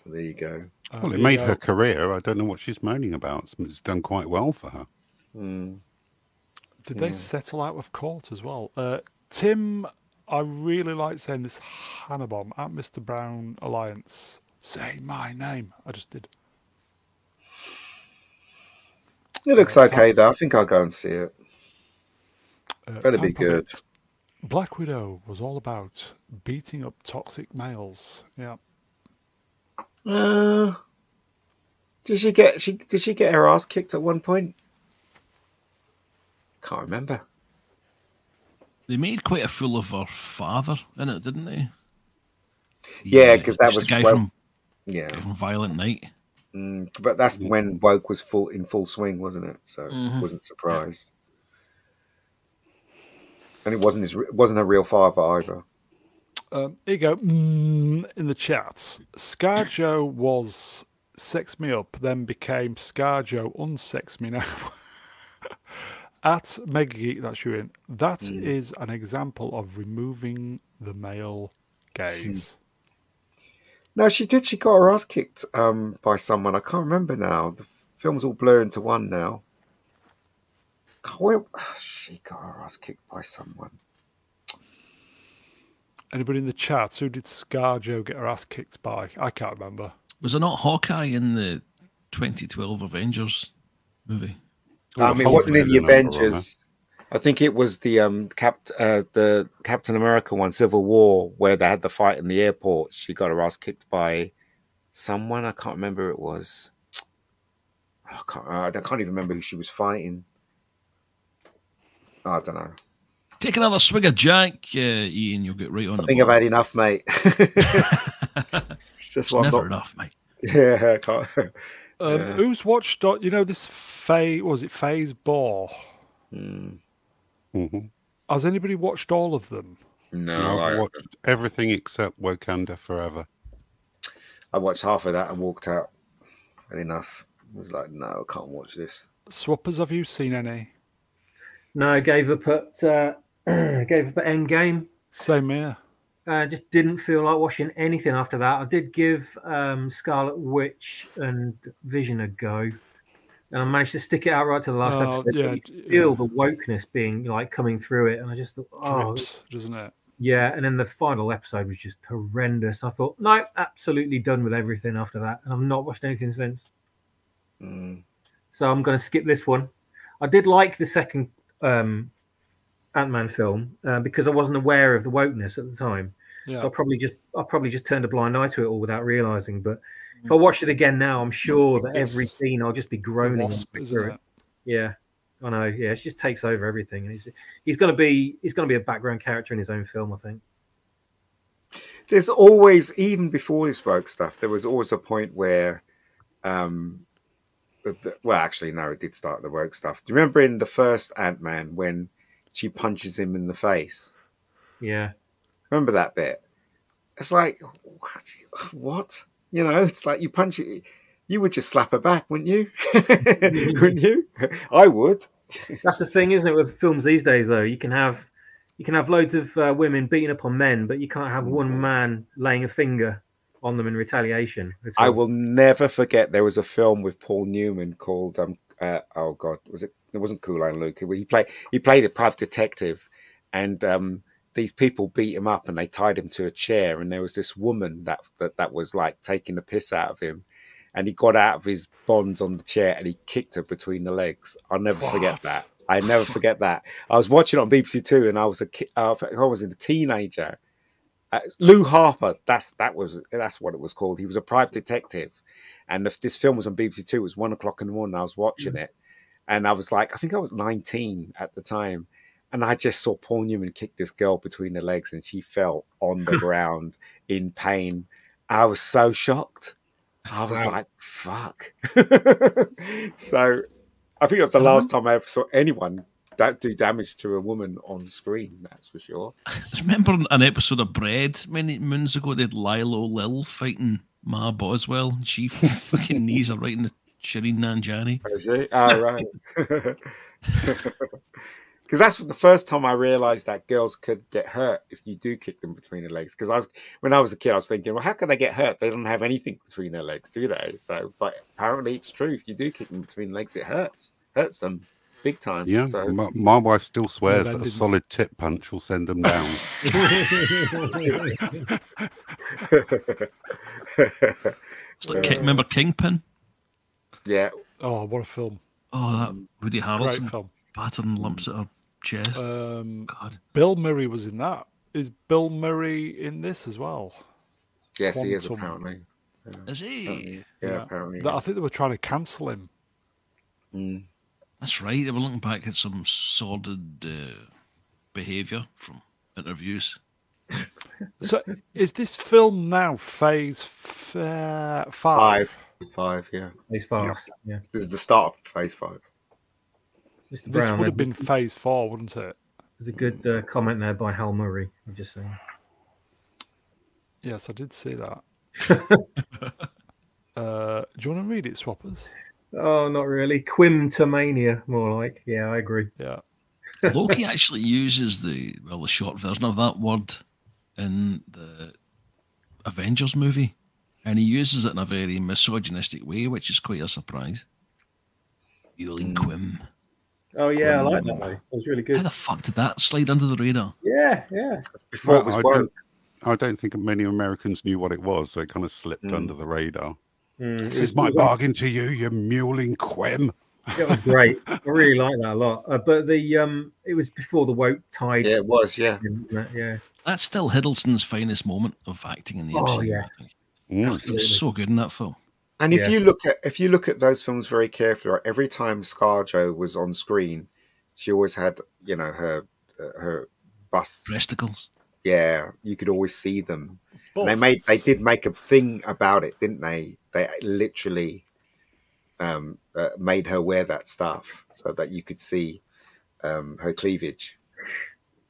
Speaker 2: So there you go.
Speaker 1: Uh,
Speaker 5: Well, it made
Speaker 1: go.
Speaker 5: her career. I don't know what she's moaning about. It's- It's done quite well for her.
Speaker 2: Mm.
Speaker 1: Did they settle out of court as well? Uh, Tim, I really like saying this Hannabomb at Mr. Brown Alliance. Say my name. I just did.
Speaker 2: It looks
Speaker 1: Uh,
Speaker 2: okay though. I think I'll go and see it.
Speaker 1: Uh,
Speaker 2: Better be good.
Speaker 1: Vit. Black Widow was all about beating up toxic males. Yeah.
Speaker 2: Uh, did she get she did she get her ass kicked at one point? Can't remember.
Speaker 3: They made quite a fool of her father in it, didn't they?
Speaker 2: Yeah, 'cause that was
Speaker 3: the guy
Speaker 2: well-
Speaker 3: from,
Speaker 2: Yeah,
Speaker 3: guy from Violent Night.
Speaker 2: mm, but that's when woke was full in full swing, wasn't it? So
Speaker 3: Mhm.
Speaker 2: wasn't surprised. And it wasn't his it wasn't a real father either.
Speaker 1: Um, here you go. Mm, in the chat, Scarjo was sex me up, then became Scarjo unsex me now. At Mega Geek, that's you in. That is an example of removing the male gaze.
Speaker 2: No, she did. She got her ass kicked um, by someone. I can't remember now. The film's all blurred into one now. She got her ass kicked by someone.
Speaker 1: Anybody in the chat? Who did Scarjo get her ass kicked by? I can't remember.
Speaker 3: Was it not Hawkeye in the 2012 Avengers movie?
Speaker 2: I mean, it wasn't in the
Speaker 5: a number on her.
Speaker 2: Avengers. I think it was the um Cap uh, the Captain America one, Civil War, where they had the fight in the airport. She got her ass kicked by someone. I can't remember who it was. I can't. I can't even remember who she was fighting. I don't know.
Speaker 3: Take another swig of Jack, uh, Ian. You'll get right on
Speaker 2: I
Speaker 3: the
Speaker 2: think I've had enough, mate. It's just
Speaker 3: It's
Speaker 2: what I'm
Speaker 3: never
Speaker 2: not.
Speaker 3: enough, mate.
Speaker 2: Yeah, I can't.
Speaker 1: Um,
Speaker 2: Yeah.
Speaker 1: Who's watched? You know this phase? was it Faye's Bore?
Speaker 2: Hmm.
Speaker 5: hmm
Speaker 1: Has anybody watched all of them?
Speaker 2: No,
Speaker 5: I've
Speaker 2: I,
Speaker 5: watched everything except Wakanda Forever.
Speaker 2: I watched half of that and walked out. Had enough. I was like, no, I can't watch this.
Speaker 1: Swappers, have you seen any?
Speaker 4: No, I gave up at uh, gave up at Endgame.
Speaker 1: Same here.
Speaker 4: Uh, just didn't feel like watching anything after that. I did give um, Scarlet Witch and Vision a go, and I managed to stick it out right to the last
Speaker 1: Oh,
Speaker 4: episode. but
Speaker 1: yeah,
Speaker 4: you
Speaker 1: d-
Speaker 4: feel the wokeness being like coming through it, and I just thought, oh,
Speaker 1: Drips, doesn't it?
Speaker 4: yeah. And then the final episode was just horrendous. I thought, no, absolutely done with everything after that, and I've not watched anything since.
Speaker 2: Mm.
Speaker 4: So I'm going to skip this one. I did like the second um, Ant Man film uh, because I wasn't aware of the wokeness at the time.
Speaker 1: Yeah.
Speaker 4: So I probably just I probably just turned a blind eye to it all without realizing. But if I watch it again now, I'm sure that every scene I'll just be groaning.
Speaker 1: wasp,
Speaker 4: through
Speaker 1: it?
Speaker 4: Yeah, I know. Yeah, it just takes over everything, and he's he's going to be he's going to be a background character in his own film. I think.
Speaker 2: There's always, even before this woke stuff, there was always a point where, um, the, the- well, actually, no, it did start the woke stuff. Do you remember in the first Ant Man when she punches him in the face?
Speaker 4: Yeah,
Speaker 2: Remember that bit? It's like, what? What? You know, it's like you punch it. You would just slap her back, wouldn't you? wouldn't you? I would.
Speaker 4: that's the thing, isn't it? With films these days, though, you can have you can have loads of uh, women beating up on men, but you can't have one man laying a finger on them in retaliation.
Speaker 2: I will never forget. There was a film with Paul Newman called um, uh, oh god, was it? It wasn't Cool Hand Luke. He played he played a private detective, and um, these people beat him up and they tied him to a chair. And there was this woman that that, that was like taking the piss out of him, and he got out of his bonds on the chair and he kicked her between the legs. I'll never forget that. I never forget that. I was watching it on BBC Two, and I was a ki- uh, I was a teenager. Uh, Lou Harper, that's that was that's what it was called. He was a private detective, and if this film was on BBC Two. It was one o'clock in the morning. I was watching mm. it, and I was like, I think I was nineteen at the time, and I just saw Paul Newman kick this girl between the legs, and she fell on the ground in pain. I was so shocked. I was
Speaker 4: Wow.
Speaker 2: like, fuck. so I think was the uh-huh. last time I ever saw anyone that do damage to a woman on screen, that's for sure.
Speaker 3: I Remember an episode of Bread many moons ago? They had Lilo Lil fighting Ma Boswell. and She fucking knees her right in the Shireen Nanjani.
Speaker 2: Oh, is it? Oh, right. Because that's the first time I realized that girls could get hurt if you do kick them between the legs. Because I was, when I was a kid, I was thinking, well, how can they get hurt? They don't have anything between their legs, do they? So, but apparently it's true. If you do kick them between the legs, it hurts, hurts them big time.
Speaker 5: Yeah,
Speaker 2: So,
Speaker 5: my, my wife still swears that a solid tip punch will send them down.
Speaker 3: It's like, King- remember Kingpin?
Speaker 2: yeah,
Speaker 1: Oh, what a film!
Speaker 3: Oh, that Woody
Speaker 1: Great
Speaker 3: Harrelson
Speaker 1: film.
Speaker 3: battering lumps at her chest.
Speaker 1: Um,
Speaker 3: God.
Speaker 1: Bill Murray was in that. Is Bill Murray in this as well?
Speaker 2: yes, he is
Speaker 1: Quantum.
Speaker 2: apparently.
Speaker 3: Is he?
Speaker 2: Yeah, apparently.
Speaker 1: I think they were trying to cancel him.
Speaker 2: Mm.
Speaker 3: That's right. They were looking back at some sordid uh, behaviour from interviews.
Speaker 1: So, is this film now phase f- uh, five?
Speaker 2: Five. Five, yeah.
Speaker 4: He's fast. Yeah.
Speaker 2: This is the start of phase five.
Speaker 4: Mr.
Speaker 1: This would have been phase four, wouldn't it?
Speaker 4: there's a good uh, comment there by Hal Murray. I'm just saying.
Speaker 1: Yes, I did see that. uh, do you want to read it, Swappers?
Speaker 4: Oh, not really. Quimtomania, more like. Yeah, I agree.
Speaker 1: Yeah.
Speaker 3: Loki actually uses the well the short version of that word in the Avengers movie, and he uses it in a very misogynistic way, which is quite a surprise. Yuling Quim.
Speaker 4: Oh yeah, I like that. Though. It was really good.
Speaker 3: How the fuck did that slide under the radar?
Speaker 4: Yeah, yeah.
Speaker 2: Before
Speaker 5: Well,
Speaker 2: it was
Speaker 5: I, don't, I don't think many Americans knew what it was, so it kind of slipped
Speaker 2: Mm.
Speaker 5: under the radar.
Speaker 4: Mm,
Speaker 5: This is my bargain to you, you muling quim.
Speaker 4: It was great. I really like that a lot. Uh, but the um, it was before the woke tide,
Speaker 2: Yeah, it was, yeah.
Speaker 4: wasn't it? Yeah.
Speaker 3: That's still Hiddleston's finest moment of acting in the
Speaker 4: Oh,
Speaker 3: MCU. I
Speaker 4: yes.
Speaker 5: Mm.
Speaker 3: Was so good in that film.
Speaker 2: And if
Speaker 4: Yeah.
Speaker 2: you look at if you look at those films very carefully, right, every time ScarJo was on screen, she always had you know her uh, her busts.
Speaker 3: Breasticles.
Speaker 2: Yeah, you could always see them. And they made they did make a thing about it, didn't they? They literally um, uh, made her wear that stuff so that you could see um, her cleavage.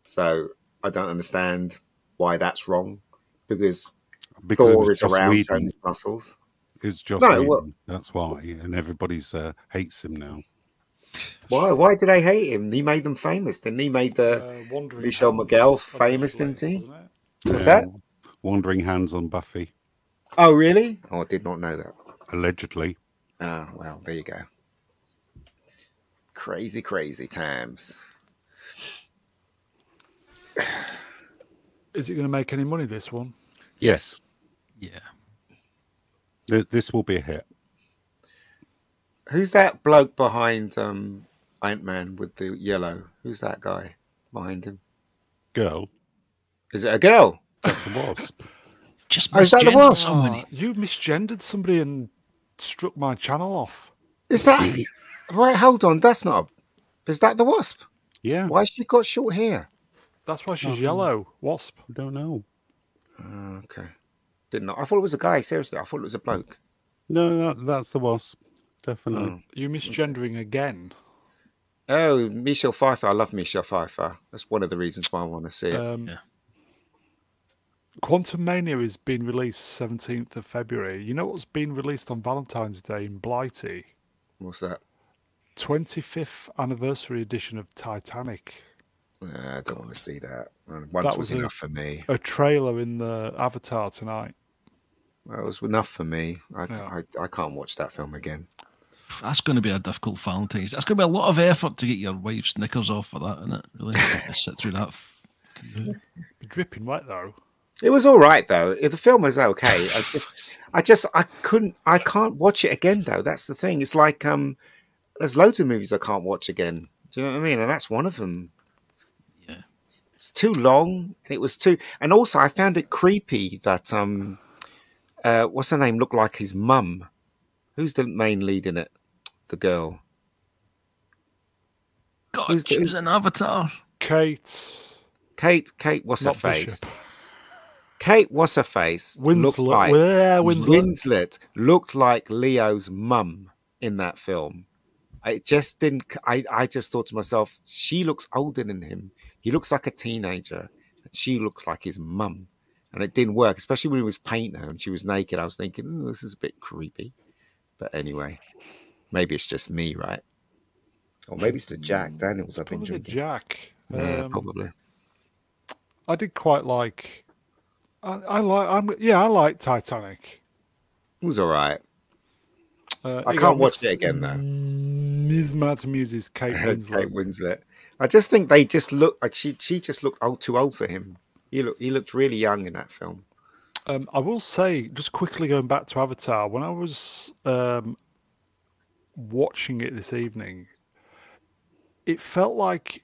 Speaker 2: So I don't understand why that's wrong because,
Speaker 5: Because
Speaker 2: Thor is around
Speaker 5: Whedon.
Speaker 2: showing muscles.
Speaker 5: It's Joss
Speaker 2: No, well-
Speaker 5: That's why, and everybody's uh, hates him now.
Speaker 2: Why? Why did they hate him? He made them famous, didn't he? Made uh,
Speaker 1: Uh, Wandering
Speaker 2: Michelle
Speaker 1: Hands
Speaker 2: McGill famous,
Speaker 1: originally,
Speaker 2: didn't he?
Speaker 1: wasn't
Speaker 2: what's
Speaker 5: Yeah.
Speaker 2: that?
Speaker 5: Wandering hands on Buffy,
Speaker 2: Oh, really? Oh, I did not know that.
Speaker 5: allegedly.
Speaker 2: Oh, well, there you go. Crazy, crazy times.
Speaker 1: Is it going to make any money? This one?
Speaker 5: Yes,
Speaker 3: Yeah.
Speaker 5: Th- this will be a hit.
Speaker 2: Who's that bloke behind um, Ant Man with the yellow? Who's that guy behind him?
Speaker 5: Girl,
Speaker 2: Is it a girl?
Speaker 5: That's the wasp.
Speaker 3: Just
Speaker 2: Oh, is that the wasp?
Speaker 3: somebody.
Speaker 1: Oh, you misgendered somebody and struck my channel off.
Speaker 2: Is that right? Hold on, that's not. A, is that the wasp?
Speaker 5: Yeah,
Speaker 2: Why has she got short hair?
Speaker 1: That's why she's.
Speaker 5: Oh.
Speaker 1: yellow. Wasp.
Speaker 5: I don't know.
Speaker 2: Oh, okay, didn't know. I thought it was a guy. Seriously, I thought it was a bloke.
Speaker 5: No, that, that's the wasp. Definitely.
Speaker 2: Oh.
Speaker 1: You misgendering again.
Speaker 2: Oh, Michelle Pfeiffer. I love Michelle Pfeiffer. That's one of the reasons why I want to see it.
Speaker 1: Um,
Speaker 3: Yeah.
Speaker 1: Quantumania is being released 17th of February. You know what's been released on Valentine's Day in Blighty?
Speaker 2: What's that?
Speaker 1: 25th anniversary edition of Titanic.
Speaker 2: Uh, I don't want to see that. Once
Speaker 1: That
Speaker 2: was,
Speaker 1: was a-
Speaker 2: enough for me.
Speaker 1: A trailer in the Avatar tonight.
Speaker 2: That was enough for me. I, c-
Speaker 1: Yeah.
Speaker 2: I, I can't watch that film again.
Speaker 3: That's going to be a difficult Valentine's. That's going to be a lot of effort to get your wife's knickers off for that, isn't it? Really, sit through that. fucking movie.
Speaker 1: Dripping wet though.
Speaker 2: It was all right though. The film was okay. I just, I just, I couldn't, I can't watch it again though. That's the thing. It's like, um, there's loads of movies I can't watch again. Do you know what I mean? And that's one of them.
Speaker 3: Yeah.
Speaker 2: It's too long. And it was too, and also I found it creepy that, um, uh, what's her name? Looked like his mum. Who's the main lead in it? The girl.
Speaker 3: God,
Speaker 2: Who's the-
Speaker 3: she was an avatar.
Speaker 1: Kate.
Speaker 2: Kate. Kate. What's
Speaker 1: Not
Speaker 2: her face?
Speaker 1: Bishop.
Speaker 2: Kate, what's her face? looked
Speaker 1: Winslet.
Speaker 2: like
Speaker 1: yeah, Winslet.
Speaker 2: Winslet looked like Leo's mum in that film. I just didn't. I I just thought to myself, she looks older than him. He looks like a teenager, and she looks like his mum. And it didn't work, especially when he was painting her and she was naked. I was thinking, oh, this is a bit creepy. But anyway, maybe it's just me, right? Or maybe it's the Jack Daniels I've been
Speaker 1: Probably the
Speaker 2: drinking.
Speaker 1: Jack.
Speaker 2: Yeah,
Speaker 1: Um,
Speaker 2: probably.
Speaker 1: I did quite like. I, I like. I'm yeah. I like Titanic.
Speaker 2: It was all right.
Speaker 1: Uh,
Speaker 2: I can't watch it again, though.
Speaker 1: Ms. Mad Muse's Kate
Speaker 2: Kate
Speaker 1: Winslet.
Speaker 2: Winslet. I just think they just look like she. She just looked old, too old for him. He looked. He looked really young in that film.
Speaker 1: Um, I will say, just quickly going back to Avatar, when I was um, watching it this evening, it felt like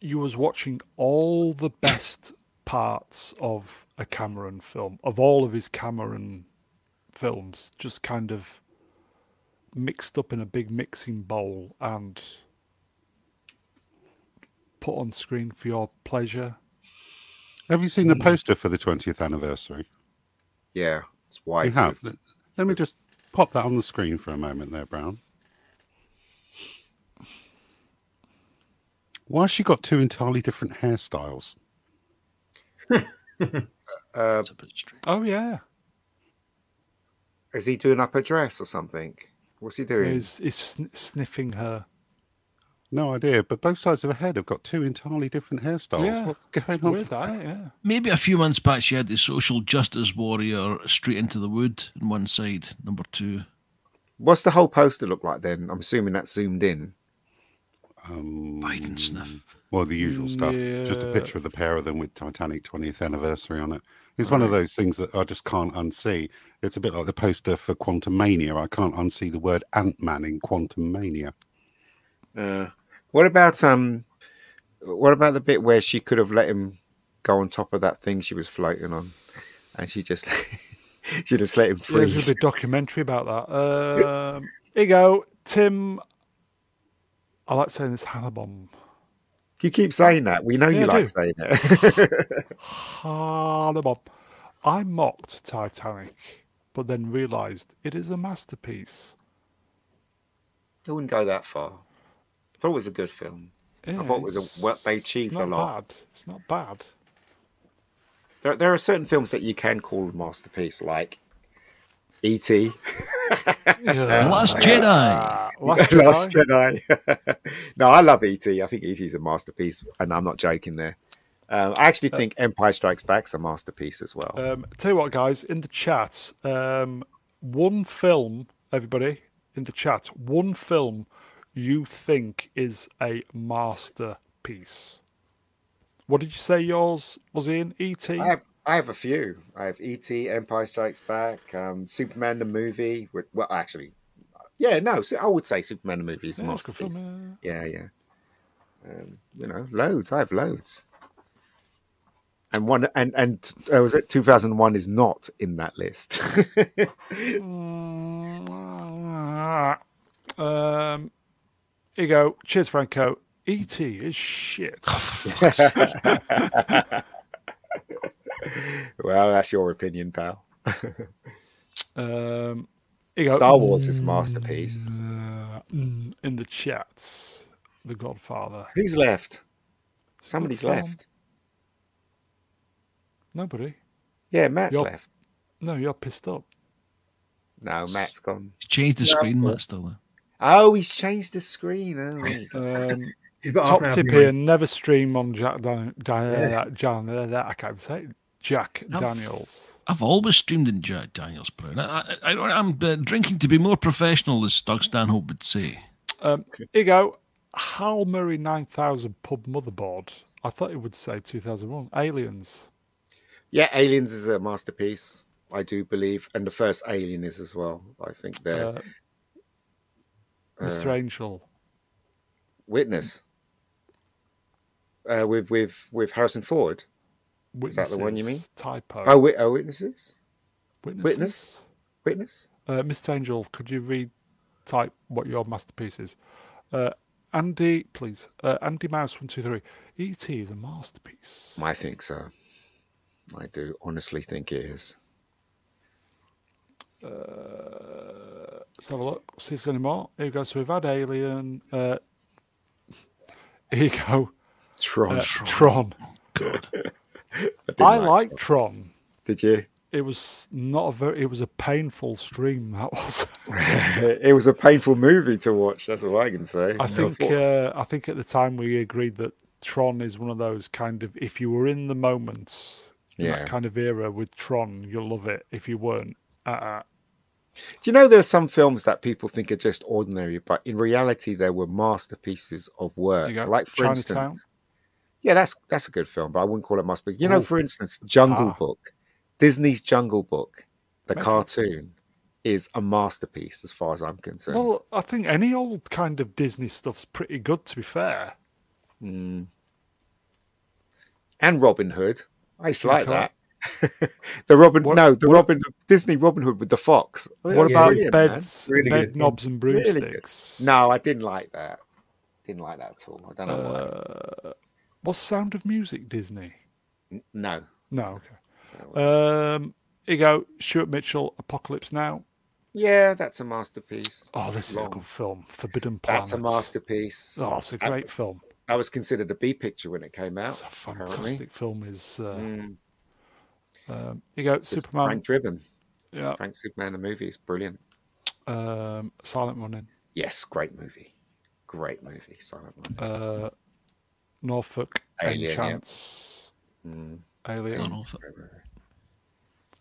Speaker 1: you was watching all the best parts of a Cameron film, of all of his Cameron films, just kind of mixed up in a big mixing bowl and put on screen for your pleasure.
Speaker 5: Have you seen the mm. poster for the 20th anniversary?
Speaker 2: Yeah, it's white.
Speaker 5: You have. Let- Let me just pop that on the screen for a moment there, Brown. Why has she got two entirely different hairstyles?
Speaker 2: Uh,
Speaker 3: a bit strange.
Speaker 1: Oh yeah,
Speaker 2: is he doing up a dress or something? What's he doing?
Speaker 1: is is sn- sniffing her.
Speaker 5: No idea, but both sides of her head have got two entirely different hairstyles.
Speaker 1: Yeah.
Speaker 5: What's going on?
Speaker 1: With that, yeah.
Speaker 3: Maybe a few months back, she had the social justice warrior straight into the wood on one side, number two.
Speaker 2: What's the whole poster look like then? I'm assuming that's zoomed in.
Speaker 5: Um,
Speaker 3: Biden sniff.
Speaker 5: Well, the usual stuff. Just a picture of the pair of them with Titanic 20th anniversary on it. It's one of those things that I just can't unsee. It's a bit like the poster for Quantumania. I can't unsee the word Ant Man in Quantumania.
Speaker 2: Uh, what about um? What about the bit where she could have let him go on top of that thing she was floating on, and she just she just let him
Speaker 1: Yeah, There's
Speaker 2: freeze?
Speaker 1: a big documentary about that. Um, here you go, Tim. I like saying this Hannibom.
Speaker 2: You keep saying that. We know
Speaker 1: Yeah,
Speaker 2: you
Speaker 1: I
Speaker 2: like
Speaker 1: do.
Speaker 2: saying it.
Speaker 1: Hannibom. I mocked Titanic, but then realised it is a masterpiece.
Speaker 2: I wouldn't go that far. I thought it was a good film.
Speaker 1: Yeah,
Speaker 2: thought it was a- they achieved a lot.
Speaker 1: Bad. It's not bad.
Speaker 2: There, there are certain films that you can call a masterpiece, like E.T.,
Speaker 1: Yeah.
Speaker 3: Last Jedi.
Speaker 1: Last
Speaker 2: Last
Speaker 1: Jedi.
Speaker 2: Jedi. no, I love E.T. I think E.T. is a masterpiece, and I'm not joking there. Um, I actually think Empire Strikes Back's a masterpiece as well.
Speaker 1: Um, tell you what, guys, in the chat, um, one film, everybody in the chat, one film you think is a masterpiece. What did you say yours was in? E.T.?
Speaker 2: I have, I have a few. I have E.T., Empire Strikes Back, um, Superman the movie. with- Well, actually, yeah, no, so I would say Superman the movie is a
Speaker 1: Yeah, it's a good
Speaker 2: masterpiece.
Speaker 1: yeah.
Speaker 2: Yeah, yeah. Um, you know, loads. I have loads. And one, and and uh, was it two thousand one is not in that list.
Speaker 1: Um, here you go. Cheers, Franco. E.T. is shit.
Speaker 2: well, that's your opinion, pal.
Speaker 1: Um, go.
Speaker 2: Star Wars is a masterpiece.
Speaker 1: Uh, mm, in the chats, The Godfather.
Speaker 2: Who's left? Somebody's
Speaker 1: film.
Speaker 2: left.
Speaker 1: Nobody.
Speaker 2: Yeah, Matt's
Speaker 1: Yup.
Speaker 2: left.
Speaker 1: No, you're pissed up.
Speaker 2: No, Matt's gone.
Speaker 3: He's changed the
Speaker 2: Yeah,
Speaker 3: screen,
Speaker 2: that's
Speaker 3: Matt's still there.
Speaker 2: Oh, he's changed the screen. Oh, there you go.
Speaker 1: Um,
Speaker 4: He's got
Speaker 1: top tip here: never stream on Jack Dan- Dan-
Speaker 4: Yeah.
Speaker 1: Jan- uh, I can't say it. Jack
Speaker 3: I've-
Speaker 1: Daniels.
Speaker 3: I've always streamed in Jack Daniels Brown. I, I, I, I'm uh, drinking to be more professional, as Doug Stanhope would say.
Speaker 1: Um, here you go. Hal Murray 9000 pub motherboard. I thought it would say 2001. Aliens.
Speaker 2: Yeah, Aliens is a masterpiece. I do believe, and the first Alien is as well. I think they're
Speaker 1: Uh, Mr. Angel.
Speaker 2: Witness uh, with with with Harrison Ford.
Speaker 1: Witnesses.
Speaker 2: that the one you mean?
Speaker 1: Typo.
Speaker 2: Oh, wit- oh witnesses,
Speaker 1: Witnesses.
Speaker 2: Witness? witness.
Speaker 1: Uh, Mr. Angel, could you read type what your masterpiece is? Uh, Andy, please. Uh, Andy Mouse one two three. E.T. is a masterpiece.
Speaker 2: I think so. I do honestly think it is.
Speaker 1: Let's have a look. See if there's any more. Here we go. So we've had Alien. Uh, here you go.
Speaker 2: Tron.
Speaker 1: Uh, Tron.
Speaker 3: God.
Speaker 2: didn't
Speaker 1: I
Speaker 2: like
Speaker 1: like Tron.
Speaker 2: Did you?
Speaker 1: It was not a very. It was a painful stream. That was.
Speaker 2: it was a painful movie to watch. That's all I can say.
Speaker 1: I think. Uh, I think at the time we agreed that Tron is one of those kind of. If you were in the moment, in
Speaker 2: Yeah.
Speaker 1: that kind of era with Tron, you'll love it. If you weren't, uh,
Speaker 2: Do you know there are some films that people think are just ordinary, but in reality they were masterpieces of work. Like for
Speaker 1: Chinatown.
Speaker 2: instance, yeah, that's that's a good film, but I wouldn't call it a masterpiece. You know,
Speaker 1: Ooh.
Speaker 2: for instance, Jungle
Speaker 1: Ah.
Speaker 2: Book, Disney's Jungle Book, the cartoon, is a masterpiece as far as I'm concerned.
Speaker 1: Well, I think any old kind of Disney stuff's pretty good. To be fair,
Speaker 2: Mm. And Robin Hood, I used to like that. the Robin,
Speaker 1: What-
Speaker 2: no, the
Speaker 1: what-
Speaker 2: Robin Disney Robin Hood with the fox.
Speaker 1: what
Speaker 2: Yeah,
Speaker 1: about
Speaker 2: brilliant,
Speaker 1: beds,
Speaker 4: Really
Speaker 1: bed
Speaker 4: good
Speaker 1: knobs and
Speaker 2: Really
Speaker 1: broomsticks?
Speaker 2: No, I didn't like that. Didn't like that at all. I don't know why.
Speaker 1: Uh, what's Sound of Music Disney?
Speaker 2: No.
Speaker 1: No, okay. Um, here you go. Stuart Mitchell, Apocalypse Now.
Speaker 2: Yeah, that's a masterpiece.
Speaker 1: Oh, this is a good film. Forbidden Planet.
Speaker 2: That's a masterpiece.
Speaker 1: Oh, it's a great
Speaker 2: was-
Speaker 1: film.
Speaker 2: That was considered a B picture when it came out.
Speaker 1: It's a
Speaker 2: apparently.
Speaker 1: fantastic film. Is uh,
Speaker 2: Mm,
Speaker 1: um, you go.
Speaker 2: with
Speaker 1: Superman.
Speaker 2: Frank Driven.
Speaker 1: Yeah.
Speaker 2: Frank Superman, the movie is brilliant.
Speaker 1: Um, Silent Running.
Speaker 2: Yes, great movie. Great movie. Silent Running.
Speaker 1: Uh, Norfolk.
Speaker 2: Alien, yeah. Mm,
Speaker 1: Alien.
Speaker 3: Norfolk.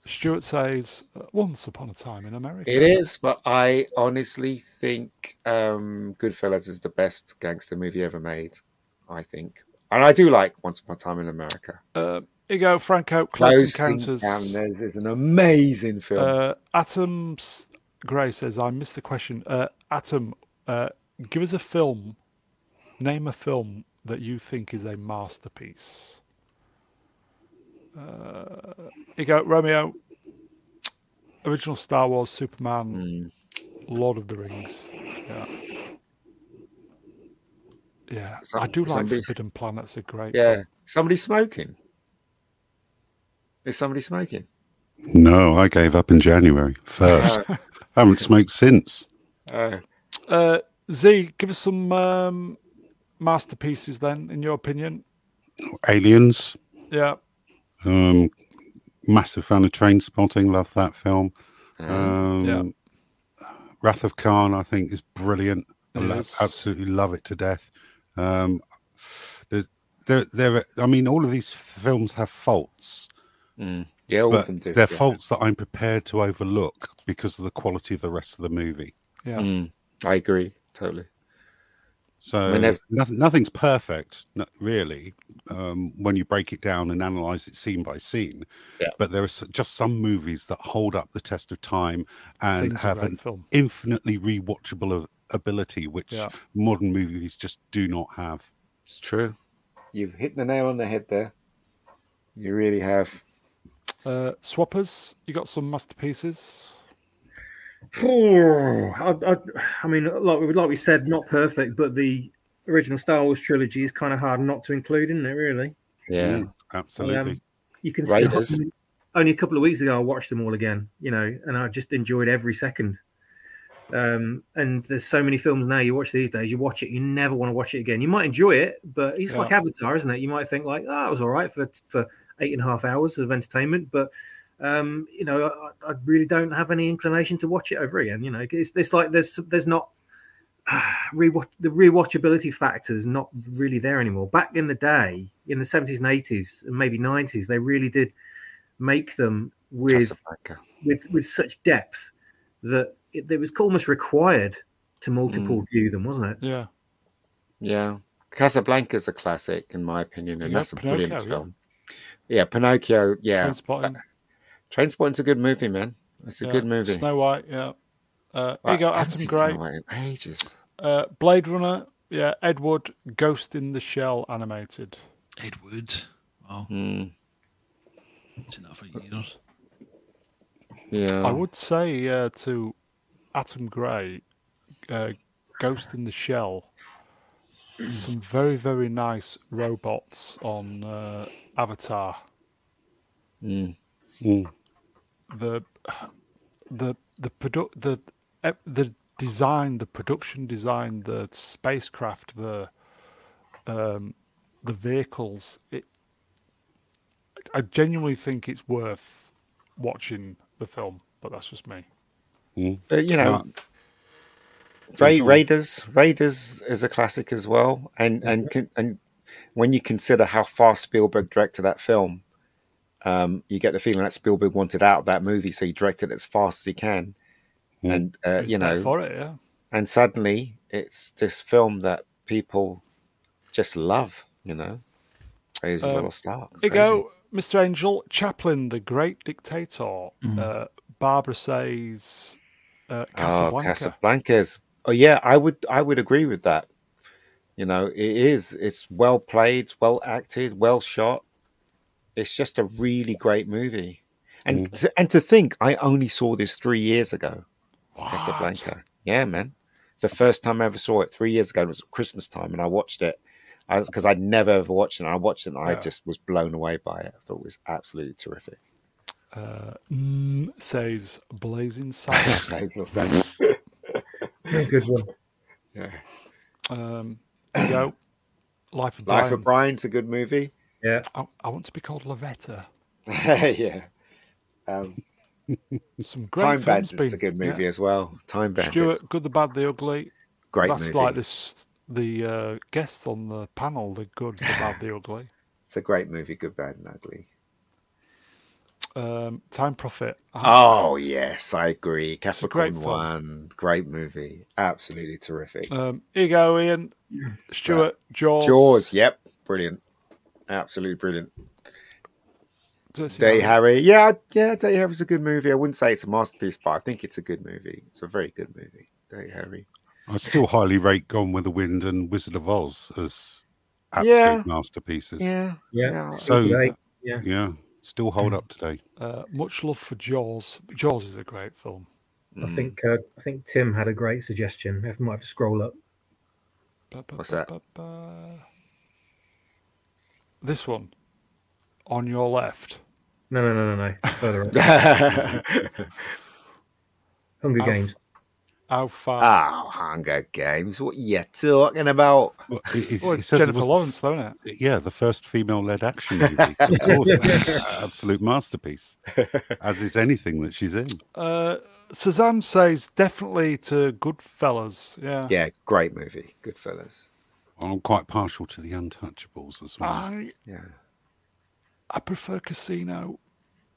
Speaker 1: Stuart says, uh, "Once upon a time in America."
Speaker 2: It is, but I honestly think um, Goodfellas is the best gangster movie ever made. I think, and I do like Once Upon a Time in America.
Speaker 1: Uh, here you go. Franco. Close,
Speaker 2: Close
Speaker 1: Encounters.
Speaker 2: Encounters is an amazing film.
Speaker 1: Uh, Adam's Gray says, "I missed the question." Uh, Adam, uh, give us a film. Name a film that you think is a masterpiece. Uh, you go, Romeo. Original Star Wars, Superman,
Speaker 2: Mm.
Speaker 1: Lord of the Rings. Yeah, yeah.
Speaker 2: Some-
Speaker 1: I do like
Speaker 2: somebody-
Speaker 1: Forbidden Planet's a great.
Speaker 2: Yeah, somebody smoking. Is somebody smoking?
Speaker 5: No, I gave up in January first.
Speaker 2: Uh,
Speaker 5: I haven't smoked since.
Speaker 2: uh,
Speaker 1: Uh, Z, give us some um, masterpieces then, in your opinion.
Speaker 5: Aliens.
Speaker 1: Yeah.
Speaker 5: Um, massive fan of Trainspotting. Love that film.
Speaker 2: uh,
Speaker 5: Um, Wrath of Khan, I think, is brilliant. I lo-
Speaker 1: Yes.
Speaker 5: absolutely love it to death. Um, there, there, there. I mean, all of these films have faults,
Speaker 2: mm. Yeah, all of
Speaker 5: but
Speaker 2: them do.
Speaker 5: they're
Speaker 2: yeah.
Speaker 5: faults that I'm prepared to overlook because of the quality of the rest of the movie.
Speaker 1: Yeah.
Speaker 2: Mm, I agree totally.
Speaker 5: So
Speaker 2: mean, there's-
Speaker 5: nothing, nothing's perfect, no- really, um, when you break it down and analyze it scene by scene.
Speaker 2: Yeah.
Speaker 5: But there are just some movies that hold up the test of time and
Speaker 1: Thing's
Speaker 5: have an
Speaker 1: film.
Speaker 5: infinitely rewatchable a- ability, which
Speaker 1: Yeah.
Speaker 5: modern movies just do not have.
Speaker 2: It's true. You've hit the nail on the head there. You really have.
Speaker 1: Uh, Swappers, you got some masterpieces.
Speaker 4: Oh, I, I, I mean, like we like we said, not perfect, but the original Star Wars trilogy is kind of hard not to include, isn't it? Really,
Speaker 2: Yeah.
Speaker 5: Mm, absolutely.
Speaker 4: Um, you can still.
Speaker 2: Raiders.
Speaker 4: Only a couple of weeks ago, I watched them all again. You know, and I just enjoyed every second. Um, and there's so many films now you watch these days. You watch it, you never want to watch it again. You might enjoy it, but it's
Speaker 1: Yeah.
Speaker 4: like Avatar, isn't it? You might think like, oh, that was all right for for eight and a half hours of entertainment, but um, you know, I, I really don't have any inclination to watch it over again. You know, it's, it's like there's there's not rewatch the rewatchability factor is not really there anymore. Back in the day, in the 70s and 80s and maybe 90s, they really did make them with with with such depth that it, it was almost required to multiple view them, wasn't it?
Speaker 1: Yeah.
Speaker 2: Yeah. Casablanca's a classic, in my opinion, and
Speaker 1: Yeah,
Speaker 2: that's a brilliant
Speaker 1: Pinocchio, yeah.
Speaker 2: film. Yeah, Pinocchio. Yeah.
Speaker 1: Trainspotting.
Speaker 2: Trainspotting's a good movie, man. It's a
Speaker 1: yeah.
Speaker 2: good movie.
Speaker 1: Snow White, yeah. Uh, here
Speaker 2: Right,
Speaker 1: you go,
Speaker 2: I Adam
Speaker 1: Gray.
Speaker 2: Snow White in ages.
Speaker 1: Uh, Blade Runner, yeah. Ed Wood, Ghost in the Shell animated.
Speaker 3: Ed Wood. Wow,
Speaker 2: Hmm.
Speaker 3: seen that for years.
Speaker 2: Yeah.
Speaker 1: I would say uh, to Adam Gray, uh, Ghost in the Shell, some very, very nice robots on uh, Avatar.
Speaker 2: Mm.
Speaker 5: Mm.
Speaker 1: the the the product the eh, the design, the production design, the spacecraft, the um, the vehicles. It, I genuinely think it's worth watching the film, but that's just me.
Speaker 2: But you know,
Speaker 5: Right.
Speaker 2: Ra-
Speaker 5: Yeah, go on.
Speaker 2: Raiders Raiders is a classic as well, and and con- and when you consider how fast Spielberg directed that film, um, you get the feeling that Spielberg wanted out of that movie, so he directed it as fast as he can,
Speaker 5: Mm.
Speaker 2: and uh,
Speaker 1: He's
Speaker 2: you know,
Speaker 1: for it, yeah.
Speaker 2: and suddenly it's this film that people just love. You know, is a
Speaker 1: Um,
Speaker 2: little star.
Speaker 1: Here you go, Mr. Angel. Chaplin, the great dictator.
Speaker 2: Mm-hmm.
Speaker 1: Uh, Barbara says uh,
Speaker 2: Oh,
Speaker 1: Casablanca.
Speaker 2: Casablanca's. Oh yeah, I would I would agree with that. You know, it is. It's well played, well acted, well shot. It's just a really great movie. And to, and to think, I only saw this three years ago. Casablanca. Yeah, man. It's the first time I ever saw it. Three years ago. It was Christmas time, and I watched it. Because I'd never ever watched it. And I watched it, and I just was blown away by it. I thought it was absolutely terrific.
Speaker 1: Uh, mm, says Blazing Saddles.
Speaker 2: Makes no sense.
Speaker 4: Yeah, good one.
Speaker 2: yeah.
Speaker 1: um, here you go. Life of Brian.
Speaker 2: Life
Speaker 1: Brian.
Speaker 2: of Brian's a good movie.
Speaker 4: Yeah.
Speaker 1: I, I want to be called Loretta.
Speaker 2: yeah. Um,
Speaker 1: Some great
Speaker 2: Time
Speaker 1: films
Speaker 2: Bandits a good movie
Speaker 1: yeah.
Speaker 2: as well. Time Bandits,
Speaker 1: Stuart, Good, the Bad, the Ugly.
Speaker 2: great
Speaker 1: That's
Speaker 2: movie.
Speaker 1: like this. The uh, guests on the panel, the good, the bad, the ugly.
Speaker 2: It's a great movie, Good, Bad, and Ugly.
Speaker 1: Um, Time Profit.
Speaker 2: Oh yes, I agree.
Speaker 1: great
Speaker 2: Capricorn
Speaker 1: film.
Speaker 2: One, great movie, absolutely terrific.
Speaker 1: Um, here you go, Ian. Stuart, Jaws.
Speaker 2: Jaws, yep, brilliant, absolutely brilliant. Day
Speaker 1: Harry.
Speaker 2: Harry, yeah, yeah, Day Harry's a good movie. I wouldn't say it's a masterpiece, but I think it's a good movie. It's a very good movie. Day Harry.
Speaker 5: I still highly rate Gone with the Wind and Wizard of Oz as absolute
Speaker 2: Yeah.
Speaker 5: masterpieces.
Speaker 2: Yeah,
Speaker 4: Yeah.
Speaker 2: yeah.
Speaker 5: So
Speaker 4: Okay. Yeah.
Speaker 5: yeah, still hold up today.
Speaker 1: Uh, much love for Jaws. Jaws is a great film.
Speaker 4: I think uh, I think Tim had a great suggestion. I might have to scroll up.
Speaker 1: Ba, ba,
Speaker 2: What's
Speaker 1: ba,
Speaker 2: that?
Speaker 1: Ba, ba. This one. On your left.
Speaker 4: No, no, no, no, no. Further up. Hunger
Speaker 1: Alf.
Speaker 4: Games.
Speaker 1: How far?
Speaker 2: oh, Hunger Games. What you talking about?
Speaker 5: Well, it- it's- it
Speaker 1: it's
Speaker 5: it
Speaker 1: Jennifer
Speaker 5: was
Speaker 1: Lawrence, though, isn't it?
Speaker 5: yeah, the first female-led action movie. of course, absolute masterpiece, as is anything that she's in.
Speaker 1: Uh, Suzanne says definitely to Goodfellas. Yeah.
Speaker 2: Yeah, great movie. Goodfellas.
Speaker 5: I'm quite partial to the Untouchables as well.
Speaker 1: I
Speaker 2: Yeah.
Speaker 1: I prefer Casino.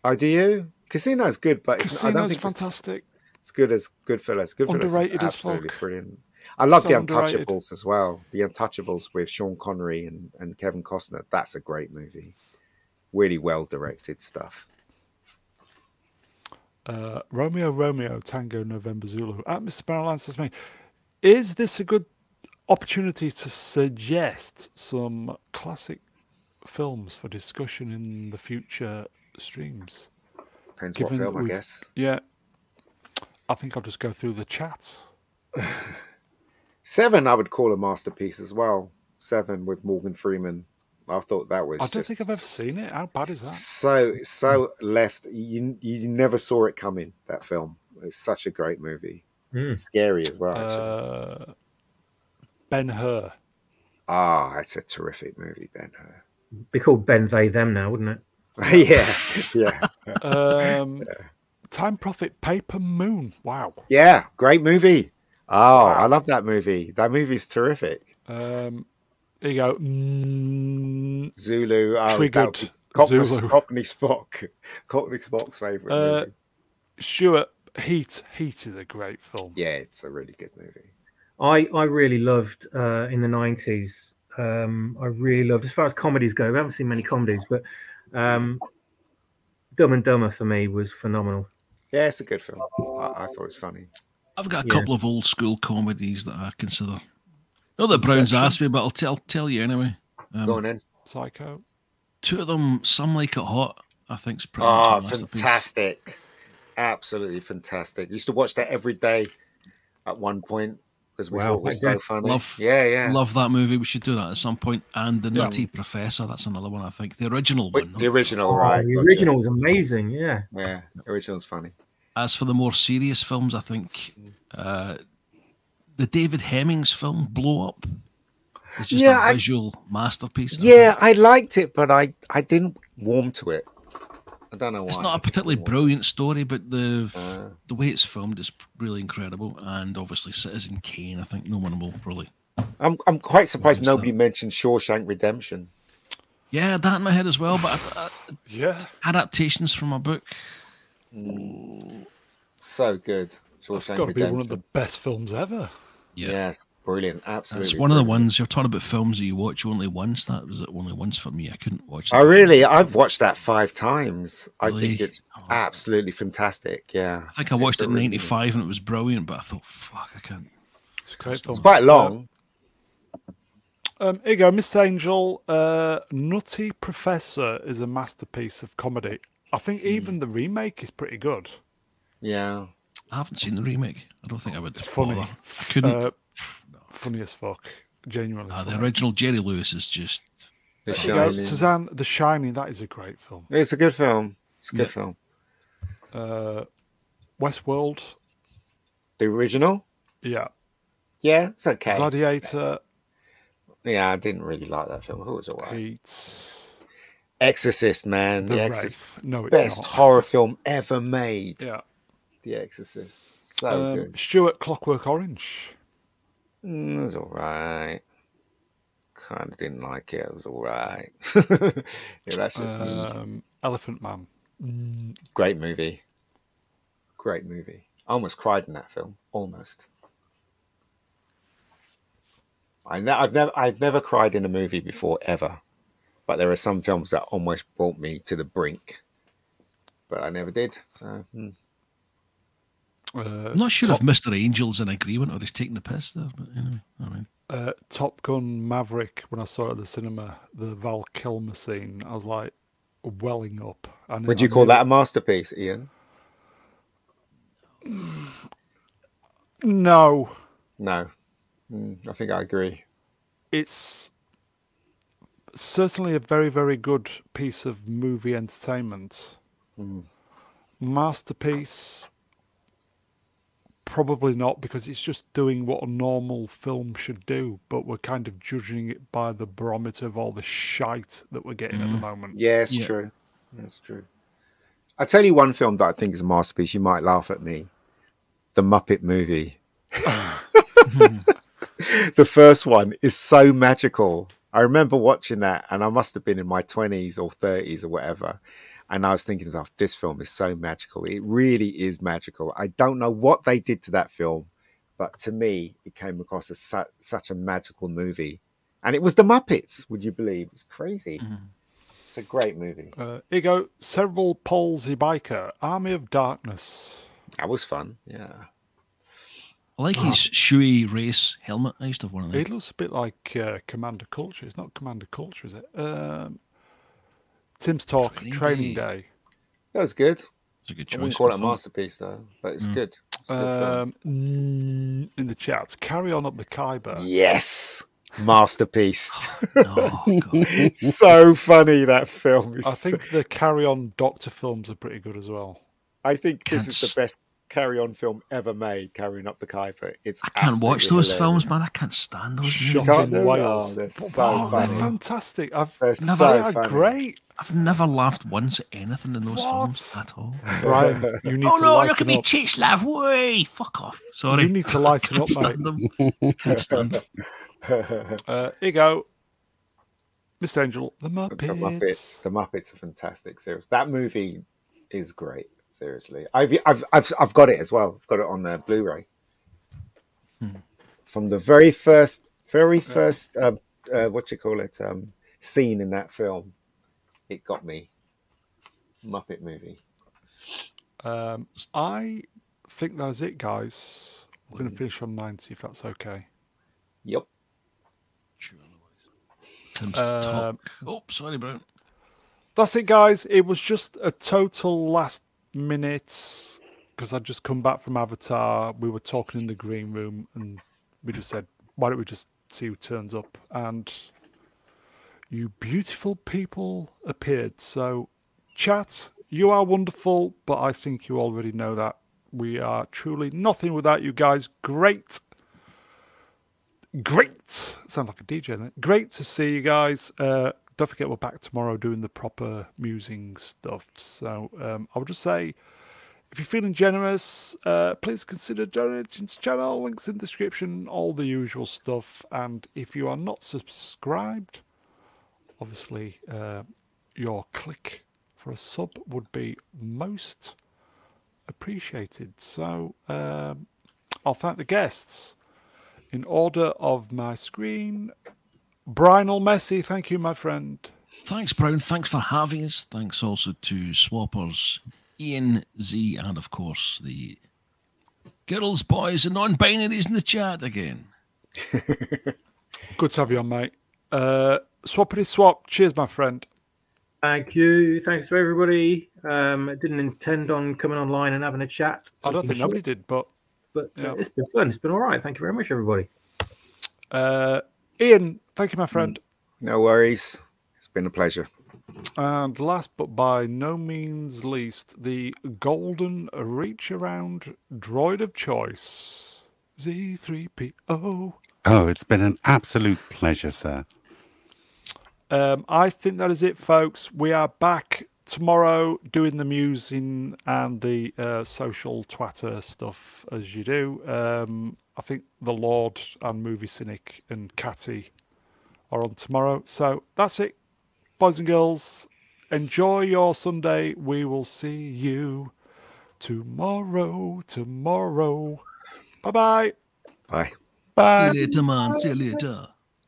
Speaker 2: Oh, do you? Casino's good, but it's, I don't
Speaker 1: Casino's
Speaker 2: think it's,
Speaker 1: fantastic.
Speaker 2: it's good as Goodfellas. Goodfellas
Speaker 1: Underrated
Speaker 2: is
Speaker 1: as
Speaker 2: absolutely
Speaker 1: fuck.
Speaker 2: brilliant. I love
Speaker 1: So
Speaker 2: the
Speaker 1: underrated.
Speaker 2: Untouchables as well. The Untouchables with Sean Connery and, and Kevin Costner. That's a great movie. Really well directed stuff.
Speaker 1: Uh, Romeo, Romeo, Tango, November, Zulu. At Mr. Barrel answers me. Is this a good opportunity to suggest some classic films for discussion in the future streams?
Speaker 2: Depends
Speaker 1: Given
Speaker 2: what film, I guess.
Speaker 1: Yeah. I think I'll just go through the chat.
Speaker 2: Seven, I would call a masterpiece as well. Seven with Morgan Freeman. I thought that was.
Speaker 1: I don't
Speaker 2: just
Speaker 1: think I've ever seen it. How bad is that?
Speaker 2: So so left. You you never saw it coming. That film. It's such a great movie.
Speaker 4: Mm.
Speaker 2: Scary as well. Actually.
Speaker 1: Uh, ben Hur.
Speaker 2: Ah, it's a terrific movie, Ben Hur.
Speaker 4: Be called Ben They Them now, wouldn't it?
Speaker 2: yeah, yeah,
Speaker 1: Um, Time Prophet Paper Moon. Wow.
Speaker 2: yeah. Great movie. Oh, I love that movie. That movie's terrific.
Speaker 1: Um, here you go. Mm,
Speaker 2: Zulu. Oh, that
Speaker 1: Triggered
Speaker 2: Cockney,
Speaker 1: Zulu.
Speaker 2: Cockney Spock. Cockney Spock's favorite
Speaker 1: Uh,
Speaker 2: movie.
Speaker 1: Stuart, Heat. Heat is a great film.
Speaker 2: Yeah, it's a really good movie.
Speaker 4: I I really loved uh, in the nineties. Um, I really loved as far as comedies go. We haven't seen many comedies, but um, Dumb and Dumber for me was phenomenal.
Speaker 2: Yeah, it's a good film. I, I thought it was funny.
Speaker 3: I've got a
Speaker 4: Yeah.
Speaker 3: couple of old school comedies that I consider. Not that Brown's
Speaker 1: Inception.
Speaker 3: asked me, but I'll tell tell you anyway. Um,
Speaker 2: Go on in.
Speaker 1: Psycho.
Speaker 3: two of them, Some Like It Hot, I think's pretty
Speaker 2: Oh,
Speaker 3: much a masterpiece.
Speaker 2: fantastic. Absolutely fantastic. Used to watch that every day at one point. Because we
Speaker 4: Wow,
Speaker 2: thought it was so funny.
Speaker 3: Love-
Speaker 2: yeah, yeah.
Speaker 3: Love that movie. We should do that at some point. And the
Speaker 1: Yeah.
Speaker 3: Nutty Professor. That's another one. I think the original
Speaker 2: Wait,
Speaker 3: one.
Speaker 2: the
Speaker 3: not-
Speaker 2: original,
Speaker 4: Oh,
Speaker 2: right?
Speaker 4: the original was amazing. Yeah.
Speaker 2: Yeah, the original's funny.
Speaker 3: As for the more serious films, I think uh, the David Hemmings film Blow Up is just
Speaker 2: Yeah,
Speaker 3: a
Speaker 2: I-
Speaker 3: visual masterpiece. I
Speaker 2: Yeah,
Speaker 3: think.
Speaker 2: I liked it, but I I didn't warm to it. I don't know why.
Speaker 3: It's not a particularly brilliant story, but the
Speaker 2: Uh.
Speaker 3: the way it's filmed is really incredible. And obviously, Citizen Kane. I think no one will really.
Speaker 2: I'm I'm quite surprised
Speaker 3: Understand.
Speaker 2: nobody mentioned Shawshank Redemption.
Speaker 3: Yeah, that in my head as well. But uh,
Speaker 1: Yeah,
Speaker 3: adaptations from a book.
Speaker 2: So good.
Speaker 1: it's
Speaker 2: Shawshank
Speaker 1: got to be
Speaker 2: Redemption.
Speaker 1: one of the best films ever.
Speaker 3: Yeah.
Speaker 2: Yes, brilliant. Absolutely.
Speaker 3: That's one of the ones you're talking about films that you watch only once. That was it only once for me. I couldn't watch.
Speaker 2: Oh
Speaker 3: that.
Speaker 2: really? I've watched that five times. I think it's
Speaker 3: Oh.
Speaker 2: absolutely fantastic. Yeah.
Speaker 3: I think I watched
Speaker 2: It's
Speaker 3: it
Speaker 2: a
Speaker 3: in
Speaker 2: really-
Speaker 3: '95 and it was brilliant. But I thought, fuck, I can't.
Speaker 1: It's a great film.
Speaker 2: It's quite long.
Speaker 1: Um, here you go, Miss Angel. Uh, Nutty Professor is a masterpiece of comedy. I think
Speaker 2: Hmm.
Speaker 1: even the remake is pretty good.
Speaker 2: Yeah.
Speaker 3: I haven't seen the remake. I don't think I would.
Speaker 1: It's funny.
Speaker 3: bother. I couldn't.
Speaker 1: Uh, funny as fuck. Genuinely.
Speaker 3: uh, the original Jerry Lewis is just.
Speaker 2: The
Speaker 1: Here you
Speaker 2: Shining.
Speaker 1: Suzanne, The Shining. That is a great film.
Speaker 2: It's a good film. It's a good
Speaker 3: Yeah.
Speaker 2: film.
Speaker 1: Uh, Westworld.
Speaker 2: The original?
Speaker 1: Yeah.
Speaker 2: Yeah, it's okay.
Speaker 1: Gladiator.
Speaker 2: Yeah, I didn't really like that film. I thought it was alright.
Speaker 1: It's
Speaker 2: Exorcist, man.
Speaker 1: The
Speaker 2: The, Exorcist.
Speaker 1: Wraith. No, it's
Speaker 2: Best
Speaker 1: not.
Speaker 2: horror film ever made.
Speaker 1: Yeah.
Speaker 2: The Exorcist. So
Speaker 1: Um,
Speaker 2: good.
Speaker 1: Stuart Clockwork Orange.
Speaker 2: Mm, it was alright. Kind of didn't like it. It was alright. yeah, that's just me.
Speaker 1: Um, Elephant Man.
Speaker 2: Great movie. Great movie. I almost cried in that film. Almost. I ne- I've never I've never cried in a movie before ever, but there are some films that almost brought me to the brink, but I never did. So hmm.
Speaker 1: Uh,
Speaker 3: I'm not sure
Speaker 1: Top,
Speaker 3: if Mr. Angel's in agreement or he's taking the piss there, but anyway, all right.
Speaker 1: uh, Top Gun Maverick. When I saw it at the cinema, the Val Kilmer scene, I was like welling up. And
Speaker 2: would you
Speaker 1: I
Speaker 2: call
Speaker 1: knew-
Speaker 2: that a masterpiece, Ian?
Speaker 1: No,
Speaker 2: No, Mm, I think I agree.
Speaker 1: it's certainly a very, very good piece of movie entertainment. Masterpiece, probably not, because it's just doing what a normal film should do, but we're kind of judging it by the barometer of all the shite that we're getting at the mm. moment.
Speaker 2: Yeah, it's
Speaker 3: Yeah.
Speaker 2: true. That's true. I tell you one film that I think is a masterpiece. You might laugh at me. The Muppet movie. the first one is so magical. I remember watching that, and I must have been in my twenties or thirties or whatever. And I was thinking, "Oh, this film is so magical. It really is magical." I don't know what they did to that film, but to me, it came across as su- such a magical movie. And it was the Muppets. Would you believe? It's crazy. It's a great movie.
Speaker 1: Uh, here you go, Cerebral Palsy Biker, Army of Darkness.
Speaker 2: That was fun. Yeah.
Speaker 3: I like his Shoei race helmet. I used to have one of them.
Speaker 1: It looks a bit like uh, Commander Culture. It's not Commander Culture, is it? Um, Tim's Talk,
Speaker 3: Training
Speaker 1: Training,
Speaker 3: Day.
Speaker 1: Day.
Speaker 2: That was good.
Speaker 3: It's a good
Speaker 2: I
Speaker 3: choice.
Speaker 2: wouldn't call it a masterpiece though, but it's good. It's a good.
Speaker 1: Um, mm, in the chat, Carry On Up the Khyber.
Speaker 2: Yes. Masterpiece.
Speaker 3: Oh, God.
Speaker 2: so funny that film is.
Speaker 1: I
Speaker 2: so-
Speaker 1: think the Carry On Doctor films are pretty good as well.
Speaker 2: I think this
Speaker 3: Can't
Speaker 2: is the best carry on film ever made, carrying up the Khyber. It's
Speaker 3: I can't watch those
Speaker 2: hilarious.
Speaker 3: films, man. I can't stand those
Speaker 1: Shut
Speaker 3: movies.
Speaker 1: in
Speaker 2: do it?
Speaker 1: Wales.
Speaker 2: They're so
Speaker 1: oh, they're fantastic. I've
Speaker 2: They're
Speaker 1: never
Speaker 2: so funny.
Speaker 1: great.
Speaker 3: I've never laughed once at anything in those films
Speaker 1: What?
Speaker 3: at all.
Speaker 1: Brian, you need
Speaker 3: oh
Speaker 1: to
Speaker 3: no, look at me
Speaker 1: up.
Speaker 3: chase laugh. Way, fuck off. Sorry.
Speaker 1: You need to lighten
Speaker 3: can't
Speaker 1: up, mate.
Speaker 3: stand them. Can't stand them.
Speaker 1: Uh, here you go. Miss Angel, the Muppets.
Speaker 2: The Muppets. The Muppets are fantastic. series. That movie is great. Seriously, I've I've I've, I've got it as well. I've got it on uh, Blu-ray. From the very first, very first, uh, uh, what you call it, um, scene in that film, it got me. Muppet movie.
Speaker 1: Um, I think that's it, guys. We're going to finish on 90 if that's okay.
Speaker 2: Yep.
Speaker 3: Tim's
Speaker 1: Um.
Speaker 3: Oh, sorry, Brown.
Speaker 1: That's it, guys. It was just a total last minute because I'd just come back from Avatar. We were talking in the green room and we just said, why don't we just see who turns up? And you beautiful people appeared. So, chat, you are wonderful, but I think you already know that. We are truly nothing without you guys. Great. Great. Sound like a DJ. Great to see you guys. Uh, don't forget we're back tomorrow doing the proper musing stuff. So um, I would just say if you're feeling generous, uh, please consider donating to channel. Links in the description, all the usual stuff. And if you are not subscribed, obviously uh, your click for a sub would be most appreciated. So um, I'll thank the guests in order of my screen. Brionel Messi, thank you, my friend.
Speaker 3: Thanks, Brown. Thanks for having us. Thanks also to Swappers, Ian, Z, and of course the girls, boys, and non binaries in the chat again.
Speaker 1: Good to have you on, mate. Uh, swappity swap. Cheers, my friend.
Speaker 4: Thank you. Thanks to everybody. Um, I didn't intend on coming online and having a chat.
Speaker 1: I don't think
Speaker 4: shit,
Speaker 1: nobody did, but
Speaker 4: But uh,
Speaker 1: Yeah.
Speaker 4: it's been fun. It's been all right. Thank you very much, everybody.
Speaker 1: uh, Ian, thank you, my friend.
Speaker 2: No worries. It's been a pleasure.
Speaker 1: And last but by no means least, the golden reach around droid of choice, Zee-ThreePIO.
Speaker 5: Oh, it's been an absolute pleasure, sir.
Speaker 1: Um, I think that is it, folks. We are back tomorrow doing the musing and the uh, social twatter stuff as you do. Um, I think the Lord and Movie Cynic and Catty are on tomorrow. So that's it, boys and girls. Enjoy your Sunday. We will see you tomorrow. Tomorrow. Bye bye.
Speaker 2: Bye.
Speaker 5: Bye.
Speaker 3: See you later, man. See you later.